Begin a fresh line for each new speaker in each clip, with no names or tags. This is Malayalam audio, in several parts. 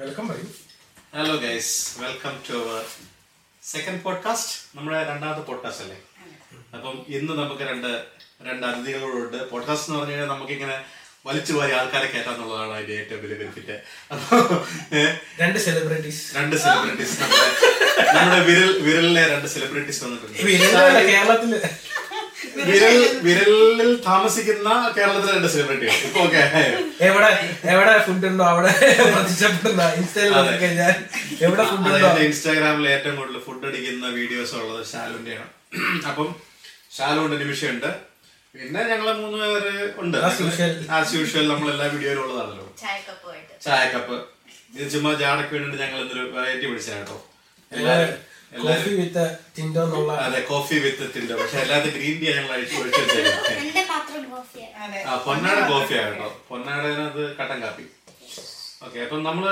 വെൽക്കം പറയും
hello guys welcome to our second podcast നമ്മുടെ രണ്ടാമത്തെ പോഡ്കാസ്റ്റ് അല്ലേ? അപ്പം ഇന്ന് നമുക്ക് രണ്ട് രണ്ട് അതിഥികളോടുണ്ട്. പോഡ്കാസ്റ്റ് എന്ന് പറഞ്ഞു കഴിഞ്ഞാൽ നമുക്കിങ്ങനെ വലിച്ചു വാരി ആൾക്കാരെ കയറ്റാന്നുള്ളതാണ് അതിന്റെ ഏറ്റവും വലിയ ബെനിഫിറ്റ്
രണ്ട് സെലിബ്രിറ്റീസ്
രണ്ട് സെലിബ്രിറ്റീസ് നമ്മുടെ വിരൽ വിരലിലെ രണ്ട് സെലിബ്രിറ്റീസ് വന്നിട്ടുണ്ട്.
കേരളത്തിൽ
വിരൽ വിരലിൽ താമസിക്കുന്ന കേരളത്തിലെ രണ്ട് സെലിബ്രിറ്റികൾ ഇപ്പൊ ഓക്കെ
എവിടെ എവിടെ ഫുഡ് ഉണ്ടോ അവിടെ? പ്രത്യക്ഷപ്പെടുന്ന ഇൻസ്റ്റയിൽ ഞാൻ എവിടെ ഫുഡ് ഉണ്ടോ?
ഇൻസ്റ്റാഗ്രാമിൽ ഏറ്റവും കൂടുതൽ ഫുഡ് അടിക്കുന്ന വീഡിയോസ് ഉള്ളത് ഷാലുവിന്റെയാണ് അപ്പം ഷാലുണ്ട് നിമിഷമുണ്ട് പിന്നെ ഞങ്ങളെ മൂന്ന് പേര് ഉണ്ട്.
As usual.
ആസ് യൂഷ്വൽ നമ്മൾ എല്ലാ വീഡിയോയിലും ഉള്ളതാണല്ലോ.
ചായക്കപ്പ്
ചായക്കപ്പ്. ഇത് ചുമ്മാ ജാടക്ക് വേണ്ടിട്ട് ഞങ്ങൾ ഇന്നൊരു വെറൈറ്റി പിടിച്ച കേട്ടോ. എല്ലാരും
കോഫി വിത്ത് ടിൻഡോ എന്നുള്ള
അതെ കോഫി വിത്ത് ടിൻഡോ പക്ഷെ അല്ലാതെ ഗ്രീൻ ടീ ഞങ്ങൾ ആ പൊന്നാട കോഫിയാ കേട്ടോ. പൊന്നാടതിനകത്ത് കട്ടൻ കാപ്പി ഓക്കെ അപ്പം നമ്മൾ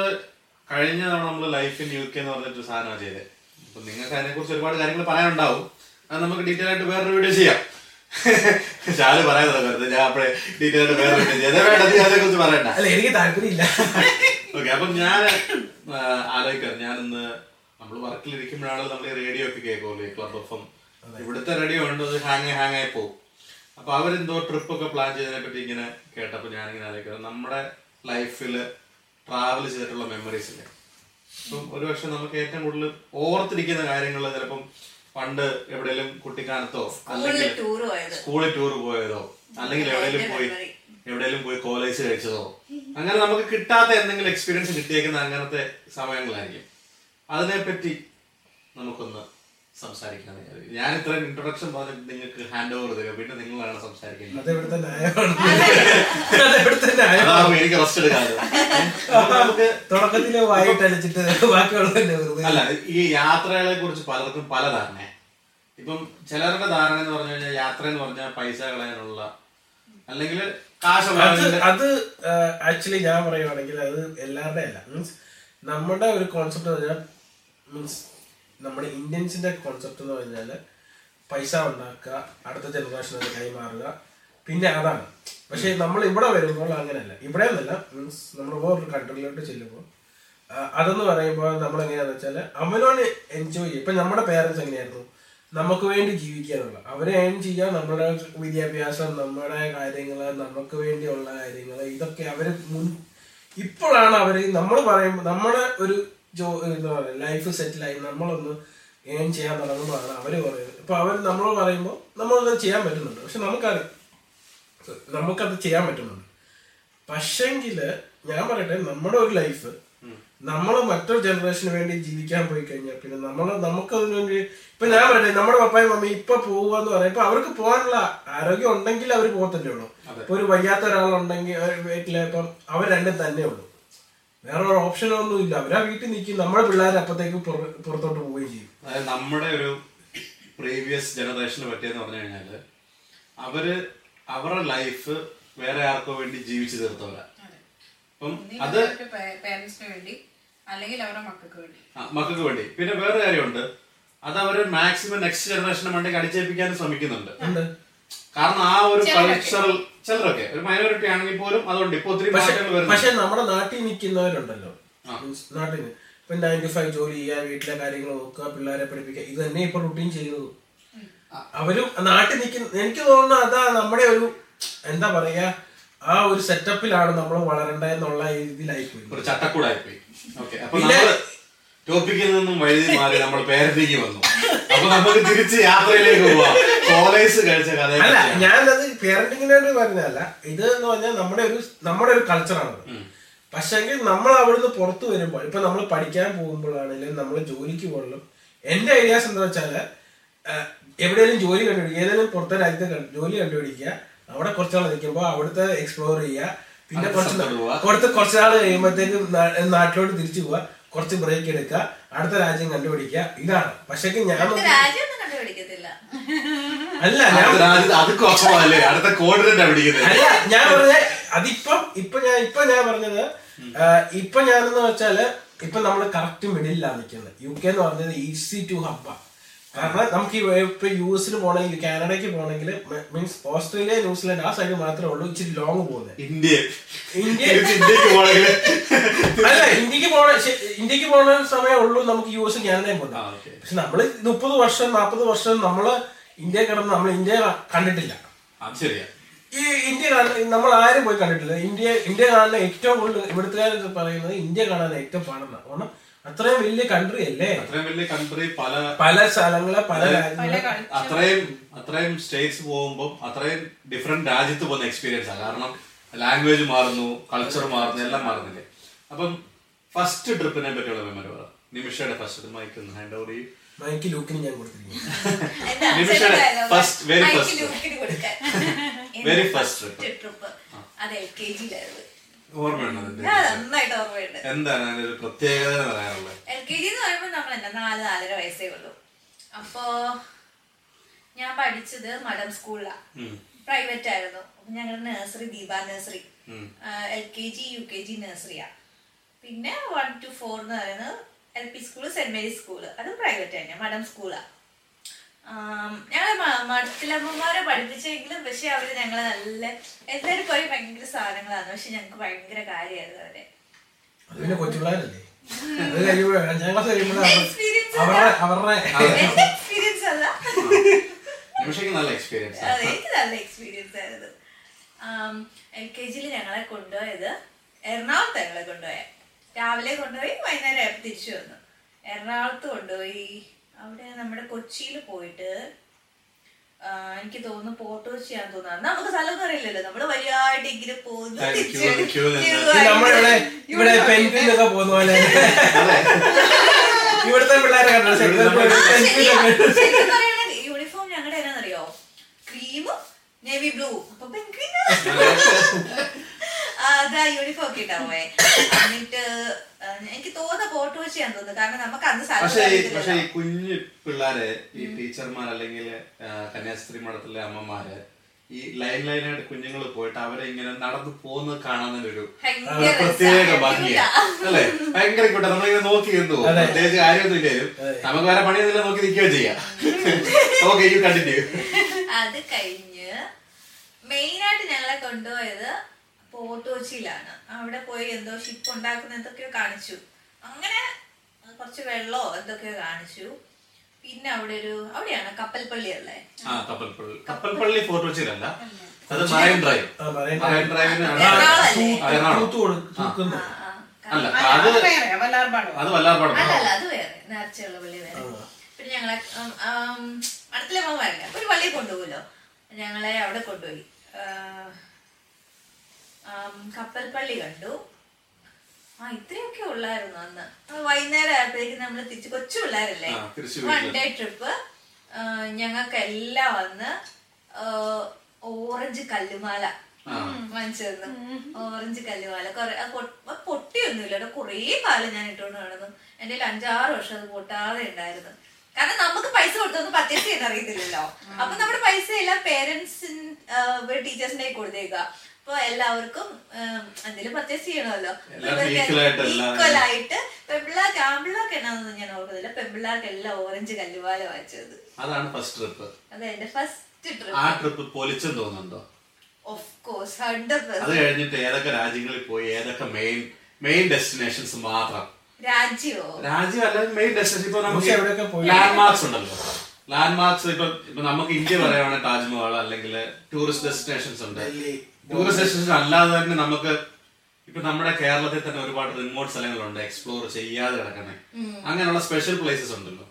കഴിഞ്ഞ തവണ നമ്മൾ ലൈഫ് ഇൻ യു കെ എന്ന് പറഞ്ഞിട്ട് സാധനമാണ് ചെയ്തത് അപ്പൊ നിങ്ങൾക്ക് അതിനെ കുറിച്ച് ഒരുപാട് കാര്യങ്ങൾ പറയാനുണ്ടാവും. അത് നമുക്ക് ഡീറ്റെയിൽ ആയിട്ട് വേറൊരു വീഡിയോ ചെയ്യാം. ഷാൽ പറയാതെ വെറുതെ ഞാൻ അപ്പഴേ ഡീറ്റെയിൽ ആയിട്ട് വേറെ വീഡിയോ ചെയ്യാം. വേണ്ട നീ അതിനെ കുറിച്ച് പറയണ്ട.
അല്ല എനിക്ക് താല്പര്യമില്ല.
ഓക്കെ അപ്പം ഞാൻ ആലോചിക്കാം. ഞാനിന്ന് നമ്മൾ വർക്കിലിരിക്കുമ്പോഴാണ് നമ്മൾ റേഡിയോ ഒക്കെ കേൾക്കുമല്ലോ ക്ലബ് എഫ് എം ഇവിടുത്തെ റേഡിയോ ഉണ്ട് അത് ഹാങ് ഹാങ് ആയി പോകും അപ്പൊ അവരെന്തോ ട്രിപ്പ് ഒക്കെ പ്ലാൻ ചെയ്തതിനെ പറ്റി ഇങ്ങനെ കേട്ടപ്പോൾ ഞാനിങ്ങനെ ആലോചിക്കുന്നത് നമ്മുടെ ലൈഫിൽ ട്രാവൽ ചെയ്തിട്ടുള്ള മെമ്മറീസ് ഇല്ലേ? അപ്പം ഒരു പക്ഷെ നമുക്ക് ഏറ്റവും കൂടുതൽ ഓർത്തിരിക്കുന്ന കാര്യങ്ങൾ ചിലപ്പം പണ്ട് എവിടെയെങ്കിലും കുട്ടിക്കാലത്തോ അല്ലെങ്കിൽ സ്കൂളിൽ ടൂർ പോയതോ അല്ലെങ്കിൽ എവിടെയെങ്കിലും പോയി എവിടെയെങ്കിലും പോയി കോളേജ് കഴിച്ചതോ. അങ്ങനെ നമുക്ക് കിട്ടാത്ത എന്തെങ്കിലും എക്സ്പീരിയൻസ് കിട്ടിയേക്കുന്ന അങ്ങനത്തെ സമയങ്ങളായിരിക്കും. അതിനെപ്പറ്റി നമുക്കൊന്ന് സംസാരിക്കാൻ ഞാൻ ഇത്രയും ഇൻട്രൊഡക്ഷൻ പറഞ്ഞിട്ട് നിങ്ങൾക്ക് ഹാൻഡ് ഓവർ തരിക പിന്നെ നിങ്ങളാണ് സംസാരിക്കുന്നത് എനിക്ക് റെസ്റ്റ്
തുടക്കത്തിൽ
അല്ല ഈ യാത്രകളെ കുറിച്ച് പലർക്കും പല ധാരണ. ഇപ്പം ചിലരുടെ ധാരണ എന്ന് പറഞ്ഞു കഴിഞ്ഞാൽ യാത്ര എന്ന് പറഞ്ഞാൽ പൈസ കളയാനുള്ള അല്ലെങ്കിൽ
അത് അത് ആക്ച്വലി ഞാൻ പറയുവാണെങ്കിൽ അത് എല്ലാവരുടെ അല്ല. മീൻസ് നമ്മുടെ ഒരു കോൺസെപ്റ്റ് എന്ന് പറഞ്ഞാൽ മീൻസ് നമ്മുടെ ഇന്ത്യൻസിന്റെ കോൺസെപ്റ്റ് എന്ന് പറഞ്ഞാൽ പൈസ ഉണ്ടാക്കുക അടുത്ത ജനറേഷനത് കൈമാറുക പിന്നെ അതാണ്. പക്ഷേ നമ്മൾ ഇവിടെ വരുമ്പോൾ അങ്ങനെയല്ല. ഇവിടെ എന്നല്ല മീൻസ് നമ്മൾ വേറൊരു കൺട്രിയിലോട്ട് ചെല്ലുമ്പോൾ അതെന്ന് പറയുമ്പോൾ നമ്മൾ എങ്ങനെയാന്ന് വെച്ചാൽ അവനോട് എൻജോയ് ചെയ്യും ഇപ്പൊ നമ്മുടെ പേരൻസ് എങ്ങനെയായിരുന്നു? നമുക്ക് വേണ്ടി ജീവിക്കാനുള്ള അവരെ ഏൺ ചെയ്യുക നമ്മുടെ വിദ്യാഭ്യാസം നമ്മുടെ കാര്യങ്ങൾ നമുക്ക് വേണ്ടിയുള്ള കാര്യങ്ങൾ ഇതൊക്കെ അവർ മുൻ ഇപ്പോഴാണ് അവർ നമ്മൾ പറയുമ്പോൾ നമ്മുടെ ഒരു ജോ എന്താ പറയുക ലൈഫ് സെറ്റിലായി നമ്മളൊന്ന് ഏൺ ചെയ്യാൻ തുടങ്ങുമ്പോഴാണ് അവർ പറയുന്നത്. ഇപ്പൊ അവർ നമ്മൾ പറയുമ്പോൾ നമ്മളത് ചെയ്യാൻ പറ്റുന്നുണ്ട്. പക്ഷെ നമുക്കറിയാം നമുക്കത് ചെയ്യാൻ പറ്റുന്നുണ്ട്. പക്ഷെങ്കിൽ ഞാൻ പറയട്ടെ നമ്മുടെ ഒരു ലൈഫ് നമ്മൾ മറ്റൊരു ജനറേഷന് വേണ്ടി ജീവിക്കാൻ പോയി കഴിഞ്ഞാൽ പിന്നെ നമ്മൾ നമുക്ക് അതിനു വേണ്ടി ഇപ്പൊ ഞാൻ പറയട്ടെ നമ്മുടെ പപ്പായും മമ്മി ഇപ്പൊ പോവുക എന്ന് പറയാം ഇപ്പൊ അവർക്ക് പോകാനുള്ള ആരോഗ്യം ഉണ്ടെങ്കിൽ അവർ പോകത്തല്ലേ ഉള്ളൂ. ഇപ്പൊ ഒരു വയ്യാത്ത ഒരാളുണ്ടെങ്കിൽ വീട്ടിൽ ഇപ്പം അവർ രണ്ടും തന്നെ ഉള്ളൂ വേറെ ഒരു ഓപ്ഷൻ ഒന്നും ഇല്ല അവരാ വീട്ടിൽ നിൽക്കും. നമ്മുടെ പിള്ളേർ അപ്പത്തേക്ക് പുറ- പുറത്തോട്ട് പോവുകയും ചെയ്യും.
അതായത് നമ്മുടെ ഒരു പ്രീവിയസ് ജനറേഷന് പറ്റിയെന്ന് പറഞ്ഞു കഴിഞ്ഞാൽ അവർ അവരുടെ ലൈഫ് വേറെ ആർക്കോ വേണ്ടി ജീവിച്ചു തീർത്തവരാ. അപ്പം അത്
പേരൻസിന് വേണ്ടി അല്ലെങ്കിൽ അവരുടെ മക്കൾക്ക് വേണ്ടി?
മക്കൾക്ക് വേണ്ടി. പിന്നെ വേറെ കാര്യമുണ്ട്. അത് അവർ മാക്സിമം നെക്സ്റ്റ് ജനറേഷന് വേണ്ടി അടിച്ചേൽപ്പിക്കാനും ശ്രമിക്കുന്നുണ്ട്.
ഉണ്ട്
കാരണം ആ ഒരു കൾച്ചറൽ ചിലരൊക്കെ. ഒരു മൈനോറിറ്റി ആണെങ്കിൽ പോലും അതുകൊണ്ട് ഇപ്പൊ ഒത്തിരി വരുന്നു
പക്ഷെ നമ്മുടെ നാട്ടിൽ നിൽക്കുന്നവരുണ്ടല്ലോ. നാട്ടിൽ ഇപ്പൊ നയൻ ടു ഫൈവ് ജോലി ചെയ്യുക വീട്ടിലെ കാര്യങ്ങൾ നോക്കുക പിള്ളേരെ പഠിപ്പിക്കുക ഇത് തന്നെ ഇപ്പൊ റുട്ടീൻ ചെയ്യുന്നത്. അവരും നാട്ടിൽ നിൽക്കുന്ന എനിക്ക് തോന്നുന്നു അതാ നമ്മുടെ ഒരു എന്താ പറയാ ആ ഒരു സെറ്റപ്പിലാണ് നമ്മൾ വളരേണ്ടതെന്നുള്ള രീതിയിലായി പോയി
ഒരു ടോപ്പിക്കിൽ നിന്നും വഴുതി മാറി നമ്മൾ പേരത്തേക്ക് വന്നു. അപ്പൊ നമുക്ക് തിരിച്ച് യാത്രയിലേക്ക് പോവാം. കോളേജ് കഴിച്ച കഥ
അല്ല. ഞാനത് പേരന്റിങ്ങിനോട് പറഞ്ഞല്ല ഇത് എന്ന് പറഞ്ഞാൽ നമ്മുടെ ഒരു നമ്മുടെ ഒരു കൾച്ചറാണ് പക്ഷെങ്കിൽ നമ്മൾ അവിടുന്ന് പുറത്തു വരുമ്പോൾ ഇപ്പൊ നമ്മൾ പഠിക്കാൻ പോകുമ്പോഴാണെങ്കിലും നമ്മൾ ജോലിക്ക് പോകണം എന്റെ ഐഡിയാസ് എന്താ വെച്ചാൽ എവിടെയെങ്കിലും ജോലി കണ്ടുപിടിക്കുക. ഏതെങ്കിലും പുറത്തെ രാജ്യത്ത് ജോലി കണ്ടുപിടിക്കുക. അവിടെ കുറച്ചാൾ നിൽക്കുമ്പോൾ അവിടുത്തെ എക്സ്പ്ലോർ ചെയ്യുക. പിന്നെ കുറച്ച്. കൊടുത്ത് കുറച്ചാൾ കഴിയുമ്പോഴത്തേക്ക് നാട്ടിലോട്ട് തിരിച്ചു പോവുക. കുറച്ച് ബ്രേക്ക് എടുക്കുക. അടുത്ത രാജ്യം കണ്ടുപിടിക്കുക. ഇതാണ്. പക്ഷെ ഞാൻ അല്ല ഞാൻ
അടുത്ത
അല്ല ഞാൻ പറഞ്ഞ അതിപ്പം ഇപ്പൊ ഞാൻ ഇപ്പൊ ഞാൻ പറഞ്ഞത് ഇപ്പൊ ഞാനെന്ന് വെച്ചാൽ ഇപ്പൊ നമ്മൾ കറക്റ്റ് മിഡിലാണ് നിൽക്കുന്നത് യു കെ എന്ന് പറഞ്ഞത് ഈസി ടു ഹബ്ബ കാരണം നമുക്ക് ഇപ്പൊ യു എസിൽ പോകണമെങ്കിൽ കാനഡയ്ക്ക് പോകണമെങ്കിൽ മീൻസ് ഓസ്ട്രേലിയ ന്യൂസിലാൻഡ് ആ സൈഡ് മാത്രമേ ഉള്ളൂ. ഇച്ചിരി ലോങ് പോകുന്നത്
ഇന്ത്യ
അല്ല ഇന്ത്യയ്ക്ക് പോണ ഇന്ത്യയ്ക്ക് പോണ സമയമേ ഉള്ളൂ നമുക്ക് യു എസ് കാനഡയും പോകാം. പക്ഷെ നമ്മൾ മുപ്പത് വർഷം നാൽപ്പത് വർഷം നമ്മൾ ഇന്ത്യ കിടന്ന് നമ്മൾ ഇന്ത്യ കണ്ടിട്ടില്ല. ഈ ഇന്ത്യ കാണാൻ നമ്മൾ ആരും പോയി കണ്ടിട്ടില്ല. ഇന്ത്യ ഇന്ത്യ കാണാൻ ഏറ്റവും കൂടുതൽ ഇവിടുത്തുകാർ പറയുന്നത് ഇന്ത്യ കാണാൻ ഏറ്റവും പാടുന്ന കാരണം അത്രയും വലിയ കൺട്രി അല്ലേ?
അത്രയും വലിയ കൺട്രി പല
പല സ്ഥലങ്ങളെ പല
അത്രയും അത്രയും സ്റ്റേറ്റ്സ് പോകുമ്പോൾ അത്രയും ഡിഫറെന്റ് രാജ്യത്ത് പോകുന്ന എക്സ്പീരിയൻസ് ആണ് കാരണം ലാംഗ്വേജ് മാറുന്നു കൾച്ചർ മാറുന്നു എല്ലാം മാറുന്നില്ലേ? അപ്പം ഫസ്റ്റ് ട്രിപ്പിനെ പറ്റിയുള്ള മെമ്മറി പറ. നിമിഷയുടെ ഫസ്റ്റ് മൈക്ക് ഹാൻഡ് ഓവർ ചെയ്യും.
മൈക്ക് ലൂക്കിന് ഞാൻ കൊടുത്തിരിക്കുന്നു.
നിമിഷയുടെ first
very
first
very
first
trip. അത് എൽ കെ ജിയിലായിരുന്നു
ഓർമ്മയുണ്ടോ അതിന്റെ?
ഞാൻ നന്നായിട്ട് ഓർമ്മയുണ്ട്.
എന്താണ് അതിന്റെ പ്രത്യേകത എന്ന് പറയാനുള്ളത്?
എൽ കെ ജി എന്ന് പറയുമ്പോൾ നമ്മൾ എന്താ നാല് നാലര വയസ്സേ ഉള്ളൂ. അപ്പോ ഞാൻ പഠിച്ചത് മഡം സ്കൂളിലാണ്. പ്രൈവറ്റ് ആയിരുന്നു. ഞങ്ങളുടെ nursery Deepa nursery. L K G U K G നഴ്സറിയാ പിന്നെ വൺ ടു ഫോർ എന്ന് പറയുന്നത് L P school Saint Mary's school. അതും പ്രൈവറ്റ് തന്നെ മഡം സ്കൂളാ. ഞങ്ങളെ മഠത്തിലമ്മമാരെ പഠിപ്പിച്ചെങ്കിലും പക്ഷെ അവർ ഞങ്ങളെ നല്ല എല്ലാവരും പോയി ഭയങ്കര സാധനങ്ങളാണ് പക്ഷെ ഞങ്ങൾക്ക് ഭയങ്കര കാര്യമായിരുന്നു അവരെ. എനിക്ക് നല്ല എക്സ്പീരിയൻസ് ആയിരുന്നു. എൽ കെ ജിയിൽ ഞങ്ങളെ കൊണ്ടുപോയത് എറണാകുളത്ത് ഞങ്ങളെ കൊണ്ടുപോയ. രാവിലെ കൊണ്ടുപോയി വൈകുന്നേരം തിരിച്ചു വന്നു. എറണാകുളത്ത് കൊണ്ടുപോയി. അവിടെ നമ്മുടെ കൊച്ചിയിൽ പോയിട്ട് എനിക്ക് തോന്നുന്നു പോർട്ട് കൊച്ചിയാന്ന് തോന്നുന്നു. നമുക്ക് സ്ഥലമൊന്നും അറിയില്ലല്ലോ. നമ്മൾ വലുതായിട്ട് ഇങ്ങനെ പോകുന്നു.
ഇവിടെ പോകുന്ന പോലെ ഇവിടുത്തെ പിള്ളേരെ
യൂണിഫോം ഞങ്ങളുടെ എന്നാന്നറിയോ ക്രീമും നേവി ബ്ലൂ അപ്പൊ പെൻഗ്വിൻ അതാ യൂണിഫോം ഒക്കെ ഇട്ടാ പോയെ. എന്നിട്ട് എനിക്ക് തോന്നുന്ന പോട്ട് വെച്ചാന്ന് തോന്നുന്നു. കാരണം നമുക്ക് അന്ന്
പക്ഷേ പക്ഷേ ഈ- കുഞ്ഞു പിള്ളേരെ ഈ ടീച്ചർമാർ അല്ലെങ്കിൽ കന്യാസ്ത്രീ മഠത്തിലെ അമ്മമാര് ഈ ലൈൻ ലൈനായിട്ട് കുഞ്ഞുങ്ങൾ പോയിട്ട് അവരെ ഇങ്ങനെ നടന്നു പോകുന്നത് കാണാൻ ഒരു പ്രത്യേക
ഭംഗിയാണ്
ഭംഗിയാ. അല്ലേ? ഭയങ്കര കൂട്ടെ നമ്മളിങ്ങനെ നോക്കി നിന്ന് പോകും. പ്രത്യേകിച്ച് കാര്യമൊന്നും ഇല്ലേലും നമുക്ക് വേറെ പണിയൊന്നുമില്ല നോക്കി നിൽക്കുകയോ ചെയ്യാം. ഓക്കെ യു കണ്ടിന്യൂ
അത് കഴിഞ്ഞ് മെയിൻ ആയിട്ട് ഞങ്ങളെ കൊണ്ടുപോയത് പോർട്ട് കൊച്ചിയിലാണ് അവിടെ പോയി എന്തോ ഷിപ്പ് ഉണ്ടാക്കുന്ന എന്തൊക്കെയോ കാണിച്ചു. അങ്ങനെ കുറച്ച് വെള്ളോ എന്തൊക്കെയോ കാണിച്ചു. പിന്നെ അവിടെ ഒരു അവിടെയാണ് കപ്പൽപ്പള്ളി അല്ലേ?
ആ കപ്പൽപ്പള്ളി. കപ്പൽപ്പള്ളി ഫോർട്ട് കൊച്ചിയിലല്ല അത് മറൈൻ ഡ്രൈവ്
ആ, മറൈൻ.
അല്ല? അത്
വല്ലാർപാട്.
അല്ല അല്ല അത് വേറെ. നേർച്ചയുള്ള പള്ളി വേറെ. പിന്നെ ഞങ്ങളെ അടുത്തിലെ അപ്പൊ ഒരു പള്ളിയിൽ കൊണ്ടുപോകുമല്ലോ. ഞങ്ങളെ അവിടെ കൊണ്ടുപോയി. കപ്പൽപ്പള്ളി കണ്ടു. ആ ഇത്രയൊക്കെ ഉള്ളായിരുന്നു അന്ന്. വൈകുന്നേരം ആയപ്പോഴേക്കും നമ്മൾ തിരിച്ചു കൊച്ചു പിള്ളേരല്ലേ വൺ ഡേ ട്രിപ്പ് ഞങ്ങൾക്ക് എല്ലാം വന്ന് ഓറഞ്ച് കല്ലുമാല. വാങ്ങിച്ചിരുന്നു ഓറഞ്ച് കല്ലുമാല. കൊറേ പൊട്ടിയൊന്നുമില്ല. കുറേ കാലം ഞാൻ ഇട്ടുകൊണ്ട് നടന്നു. എന്റെ കയ്യിൽ അഞ്ചാറ് വർഷം അത് പൊട്ടാതെ ഉണ്ടായിരുന്നു. കാരണം നമുക്ക് പൈസ കൊടുത്തൊന്നും പർച്ചേസ് ചെയ്യാൻ അറിയത്തില്ലല്ലോ. അപ്പൊ നമ്മുടെ പൈസ എല്ലാം പേരൻസിന് ടീച്ചേഴ്സിന്റെ കൊടുത്തേക്കുക അപ്പൊ എല്ലാവർക്കും എന്തെങ്കിലും പർച്ചേസ് ചെയ്യണമല്ലോ.
ഈക്വലായിട്ട് പെമ്പിളാക്ക് ആമ്പിളാക്ക് എന്നാന്നൊന്നും
ഈക്വൽ ആയിട്ട് പെമ്പിള്ളാർക്ക് ആമ്പിള്ളാർക്ക് എന്നാണെന്ന് ഞാൻ ഓർക്കുന്നില്ല. പെമ്പിള്ളാർക്ക് എല്ലാം ഓറഞ്ച് കല്ലുപാല വായിച്ചത്
അതാണ് ഫസ്റ്റ് ട്രിപ്പ്
അത് എന്റെ ഫസ്റ്റ് ട്രിപ്പ്
ആ
ട്രിപ്പ്
പൊലിച്ചെന്ന് തോന്നുന്നുണ്ടോ?
ഓഫ് കോഴ്സ് ഹൺഡ്രഡ്
അത് കഴിഞ്ഞിട്ട് ഏതൊക്കെ രാജ്യങ്ങളിൽ പോയി ഏതൊക്കെ മെയിൻ മെയിൻ ഡെസ്റ്റിനേഷൻസ് മാത്രം?
രാജ്യോ
രാജ്യം അല്ലെങ്കിൽ മെയിൻ ഡെസ്റ്റിനേഷൻ ഇപ്പൊ നമുക്ക്
പക്ഷെ എവിടെയൊക്കെ പോയി?
ലാൻഡ് മാർക്സ് ഉണ്ടല്ലോ. ലാൻഡ് മാർക്സ് ഇപ്പൊ ഇപ്പൊ നമുക്ക് ഇന്ത്യ പറയുവാണെങ്കിൽ താജ്മഹൽ അല്ലെങ്കിൽ ടൂറിസ്റ്റ് ഡെസ്റ്റിനേഷൻസ് ഉണ്ട്. ടൂറിസ്റ്റ് അല്ലാതെ തന്നെ നമുക്ക് ഇപ്പൊ നമ്മുടെ കേരളത്തിൽ തന്നെ ഒരുപാട് റിമോട്ട് സ്ഥലങ്ങളുണ്ട് എക്സ്പ്ലോർ ചെയ്യാതെ കിടക്കണേ. അങ്ങനെയുള്ള സ്പെഷ്യൽ പ്ലേസസ് ഉണ്ടല്ലോ.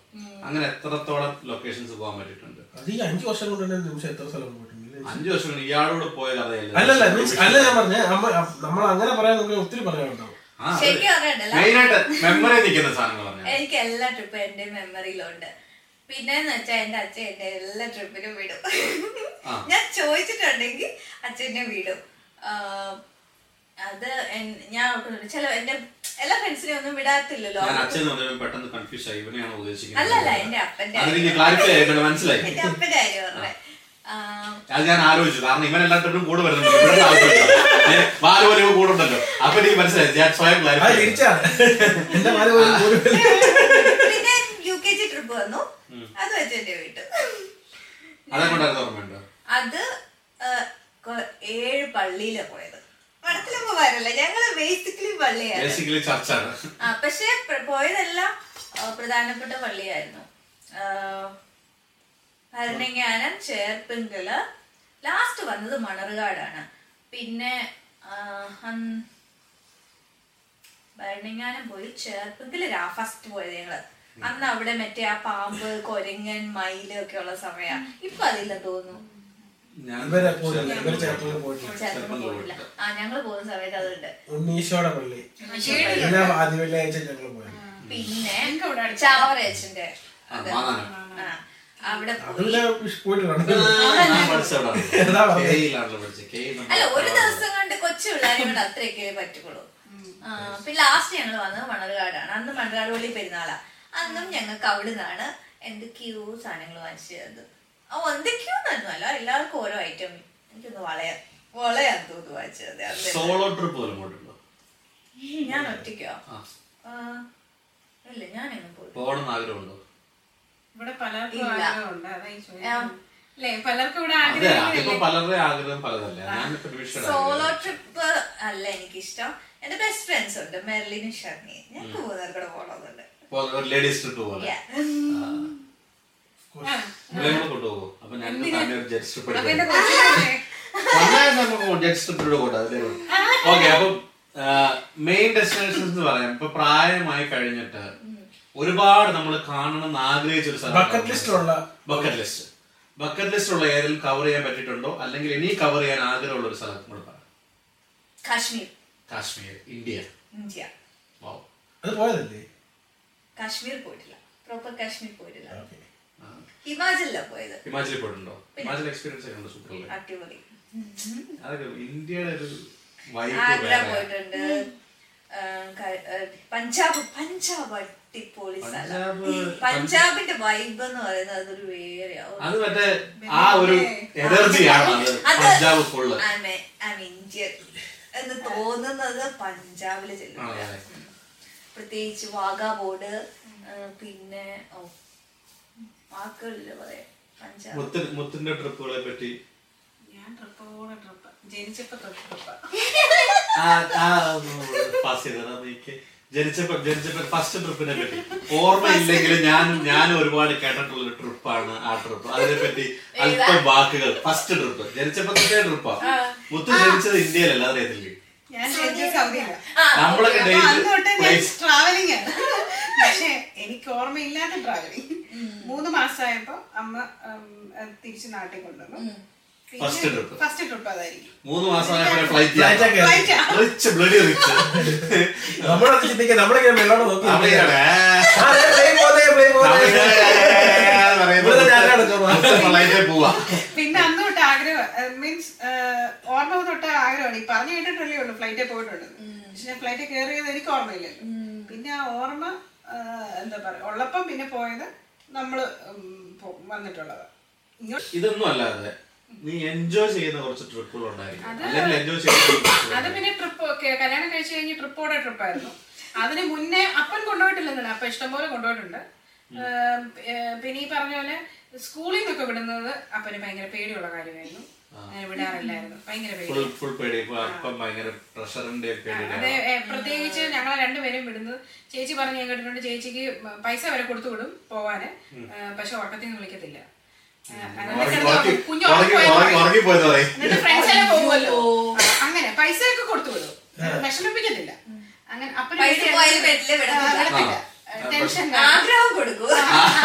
അങ്ങനെ എത്രത്തോളം ലൊക്കേഷൻസ് പോകാൻ പറ്റിയിട്ടുണ്ട്?
അത് ഈ അഞ്ചു വർഷം കൊണ്ട് തന്നെ നിമിഷം എത്ര സ്ഥലം
അഞ്ചു വർഷം കൊണ്ട് ഇയാളോട് പോയ കഥയല്ലേ
അല്ലല്ല അല്ല ഞാൻ പറഞ്ഞ നമ്മൾ അങ്ങനെ പറയാൻ ഒത്തിരി പറയാനുണ്ടാവും.
ശരിക്കും അറിയണ്ടല്ലോ
മെയിനായിട്ട് മെമ്മറി നിൽക്കുന്ന സാധനങ്ങൾ പറഞ്ഞു
എനിക്ക് എല്ലാ ട്രിപ്പും എന്റെ മെമ്മറിയിലുണ്ട് പിന്നെന്ന് വെച്ചാൽ എന്റെ അച്ഛൻ എന്റെ എല്ലാ ട്രിപ്പിലും വിടും. ഞാൻ ചോദിച്ചിട്ടുണ്ടെങ്കിൽ അച്ഛനെ വിടും. അത് ഞാൻ ഓർക്കുന്നുണ്ട് ചില എന്റെ എല്ലാ ഫ്രണ്ട്സിനെ ഒന്നും വിടാത്തില്ലല്ലോ.
പെട്ടെന്ന് കൺഫ്യൂസ് ആയി. ഇവനെയാണ് ഉദ്ദേശിക്കുന്നത്?
അല്ലല്ല എന്റെ അപ്പന്റെ
മനസ്സിലായി.
എന്റെ അപ്പന്റെ കാര്യം പറഞ്ഞേ.
അത് ഞാൻ ആലോചിച്ചു. കാരണം ഇവൻ എല്ലാത്തിനും കൂടെ വരുന്നുണ്ട്. ഇവിടെ ബാലുപോലെ കൂടെ ഉണ്ടല്ലോ. അപ്പൊ എനിക്ക് മനസ്സിലായി. ഞാൻ സ്വയം
പിന്നെ കെ ജി ട്രിപ്പ് വന്നു അത് വെച്ച് എന്റെ
അതെക്കൊണ്ടായിരുന്നു
അത് ഏഴ് പള്ളിയിലാ പോയത്. പടത്തിലമ്മമാരല്ല ഞങ്ങൾ ബേസിക്കലി
ചർച്ചാണ്
ആ പക്ഷെ പോയതെല്ലാം പ്രധാനപ്പെട്ട പള്ളിയായിരുന്നു. ഭരണങ്ങാനം ചേർപ്പിങ്കൽ ലാസ്റ്റ് വന്നത് മണർകാടാണ്. പിന്നെ ഭരണങ്ങാനം പോയി ചേർപ്പിങ്കൽ രാ ഫസ്റ്റ് പോയത് ഞങ്ങൾ. അന്ന് അവിടെ മറ്റേ ആ പാമ്പ് കൊരങ്ങൻ മയിൽ ഒക്കെ ഉള്ള സമയ. ഇപ്പൊ അതില്ല തോന്നുന്നു.
പോയിട്ടില്ല.
ആ ഞങ്ങൾ പോകുന്ന സമയത്ത് അതുണ്ട്.
ഉണ്ണീശോടെ പള്ളി. എല്ലാ ഞങ്ങൾ പോയി.
പിന്നെ.
ആ,
അവിടെ അല്ല ഒരു ദിവസം കൊണ്ട് കൊച്ചു പിള്ളേരെ കൊണ്ട് അത്രയൊക്കെ പറ്റുള്ളൂ. ആ, പിന്നെ ലാസ്റ്റ് ഞങ്ങൾ വന്നത് മണർകാടാണ് അന്ന് മണർകാട് പള്ളി പെരുന്നാളാ. അന്നും ഞങ്ങൾക്ക് അവിടെ നിന്നാണ് എന്തൊക്കെയോ സാധനങ്ങൾ വാങ്ങിച്ചു തരുന്നത് ആ എന്തൊക്കെയോ അല്ല എല്ലാവർക്കും ഓരോ ഐറ്റം എനിക്കൊന്ന് വളയ വളയാന്ന് തോന്നുന്നു വാങ്ങിച്ചത്.
സോളോ ട്രിപ്പ് പോലും പോയിട്ടുണ്ടോ?
ഞാൻ ഒറ്റയ്ക്കോ? ഇല്ല ഞാൻ എങ്ങും പോയി
പോകണമെന്ന് ആഗ്രഹമുണ്ടോ?
ഇവിടെ പലർക്കും
ഇല്ല.
ആഗ്രഹമുണ്ട് അതാ ഈ ചോദിക്കുന്നത്. അല്ലേ പലർക്കും ഇവിടെ
അതിപ്പോ
ആഗ്രഹം
ആഗ്രഹം പലതല്ലേ. ഞാനിപ്പോ ഡിവിഷൻ
സോളോ ട്രിപ്പ് അല്ല എനിക്കിഷ്ടം. എന്റെ ബെസ്റ്റ് ഫ്രണ്ട്സ് ഉണ്ട് മെർലിനും ഷർണി ഞങ്ങൾക്ക് മൂന്നേർ കൂടെ
ലേഡീസ് ട്രിപ്പ് പോലെ. കൊണ്ടുപോകും? അപ്പൊ ഞാൻ ജെറ്റ് ഓക്കെ അപ്പം മെയിൻ ഡെസ്റ്റിനേഷൻസ് എന്ന് പറയാം. ഇപ്പൊ പ്രായമായി കഴിഞ്ഞിട്ട് ഒരുപാട് നമ്മൾ കാണണം എന്ന് ആഗ്രഹിച്ച ഒരു
ബക്കറ്റ് ലിസ്റ്റ് ഉള്ള
ബക്കറ്റ് ലിസ്റ്റ് ബക്കറ്റ് ലിസ്റ്റിലുള്ള ഉള്ള ഏതെങ്കിലും കവർ ചെയ്യാൻ പറ്റിയിട്ടുണ്ടോ? അല്ലെങ്കിൽ ഇനി കവർ ചെയ്യാൻ ആഗ്രഹമുള്ള ഒരു സ്ഥലം നമ്മൾ പറയാം.
Kashmir.
Kashmir India.
India.
Wow.
അത് പോയതല്ലേ?
കാശ്മീർ പോയിട്ടില്ല. പ്രോപ്പർ കാശ്മീർ പോയിട്ടില്ല. ഹിമാചലിലാണ് പോയത്.
ഹിമാചലിൽ പോയിട്ടുണ്ടോ? ഹിമാചൽ എക്സ്പീരിയൻസ് ഒക്കെ ഉണ്ട്? സൂപ്പർ
അടിപൊളി.
അതൊക്കെ ഇന്ത്യയുടെ ഒരു വൈബ്
ആഗ്ര പോയിട്ടുണ്ട്. പഞ്ചാബ് പഞ്ചാബ് അടിപൊളി സ്ഥലം. പഞ്ചാബിന്റെ വൈബ് എന്ന് പറയുന്നത് അതൊരു വേറെ
അത് മറ്റേ ആ ഒരു എനർജിയാണ് അത്
അത്
ഐ മീൻ
ഇന്ത്യൻ എന്ന് തോന്നുന്നത് പഞ്ചാബിൽ ചെല്ലുമ്പോൾ
ആണല്ലേ?
പ്രത്യേകിച്ച് വാഗാ ബോർഡ് പിന്നെ ഓ വാക്കുകളില്ല പറയാം? പഞ്ചാബ്.
മുത്തിന് മുത്തിന്റെ ട്രിപ്പുകളെ പറ്റി.
ഞാൻ ട്രിപ്പ് ജനിച്ചപ്പോ ട്രിപ്പ്.
ജനിച്ചപ്പോ ജനിച്ചപ്പോ ഫസ്റ്റ് ട്രിപ്പിനെ പറ്റി. ഓർമ്മയില്ലെങ്കിൽ ഞാൻ ഞാൻ ഒരുപാട് കേട്ടിട്ടുള്ള ഒരു ട്രിപ്പാണ് ആ ട്രിപ്പ്. അതിനെ പറ്റി അല്പം വാക്കുകൾ. ഫസ്റ്റ് ട്രിപ്പ് ജനിച്ചപ്പോ ട്രിപ്പാ മുത്ത് ജനിച്ചത് ഇന്ത്യയിലല്ല അറിയത്തില്ലേ നമ്മളൊക്കെ
ട്രാവലിംഗ് ആണ്. പക്ഷെ എനിക്ക് ഓർമ്മയില്ലാത്ത ട്രാവലിംഗ് മൂന്ന് മാസമായപ്പോ അമ്മ തിരിച്ചു നാട്ടിൽ കൊണ്ടുവന്നു.
trip.
ഫസ്റ്റ് ട്രിപ്പ് അതായിരിക്കും.
മൂന്ന്
മാസം
ഫ്ലൈറ്റ് റിച്ച് ബ്ലഡി റിച്ച്
നമ്മളത് ചിന്തിക്കുക നമ്മളിങ്ങനെ മേലോട്ട് നോക്കി
അവിടെയാണ്
ആ, ദേ plane പോകുന്നേ, plane പോകുന്നേ. ഇവിടുന്ന് ഞാനാണ് എടുക്കുന്നത്.
ഫ്ലൈറ്റിൽ പോവാ
പിന്നെ അന്ന് തൊട്ട് ആഗ്രഹം മീൻസ് ഓർമ്മ തൊട്ട് ആഗ്രഹമാണ്. ഈ പറഞ്ഞു കേട്ടിട്ടല്ലേ ഉള്ളൂ ഫ്ലൈറ്റിൽ പോയിട്ടുണ്ട്. പക്ഷെ ഞാൻ ഫ്ലൈറ്റിൽ കയറിയത് എനിക്ക് ഓർമ്മയില്ല പിന്നെ ആ ഓർമ്മ എന്താ പറയാ ഉള്ളപ്പം പിന്നെ പോയത് നമ്മൾ വന്നിട്ടുള്ളത്.
ഇതൊന്നും അല്ലാതെ നീ എൻജോയ് ചെയ്യുന്ന കുറച്ച് ട്രിപ്പുകൾ ഉണ്ടായിരിക്കും അല്ലെങ്കിൽ എൻജോയ് ചെയ്യുന്ന
അത് പിന്നെ ട്രിപ്പ് കല്യാണം കഴിച്ചു കഴിഞ്ഞ് ട്രിപ്പോടെ ട്രിപ്പായിരുന്നു അതിന് മുന്നേ അപ്പൻ കൊണ്ടുപോയിട്ടില്ലെന്നല്ല അപ്പൊ ഇഷ്ടംപോലെ കൊണ്ടുപോയിട്ടുണ്ട്. പിന്നെ ഈ പറഞ്ഞ പോലെ സ്കൂളിൽ നിന്നൊക്കെ വിടുന്നത് അപ്പന് ഭയങ്കര പേടിയുള്ള കാര്യമായിരുന്നു. വിടാറില്ലായിരുന്നു. ഭയങ്കര പേടി.
ഫുൾ ഫുൾ പേടി. ഭയങ്കര പ്രഷറിന്റെ
അതെ പ്രത്യേകിച്ച് ഞങ്ങളെ രണ്ടുപേരും വിടുന്നത്. ചേച്ചി പറഞ്ഞു ഞാൻ കേട്ടിട്ടുണ്ട് ചേച്ചിക്ക് പൈസ വരെ കൊടുത്തു വിടും പോവാന്. പക്ഷെ ഉറക്കത്തിൽ നിന്ന് വിളിക്കത്തില്ല. അങ്ങനെ ഫ്രണ്ട്സ് എല്ലാം പോകുമല്ലോ. പൈസ ഒക്കെ കൊടുത്തു വിടും. വിഷമിപ്പിക്കത്തില്ല. അങ്ങനെ അപ്പൊ. ടെൻഷൻ
ആഗ്രഹം കൊടുക്കും.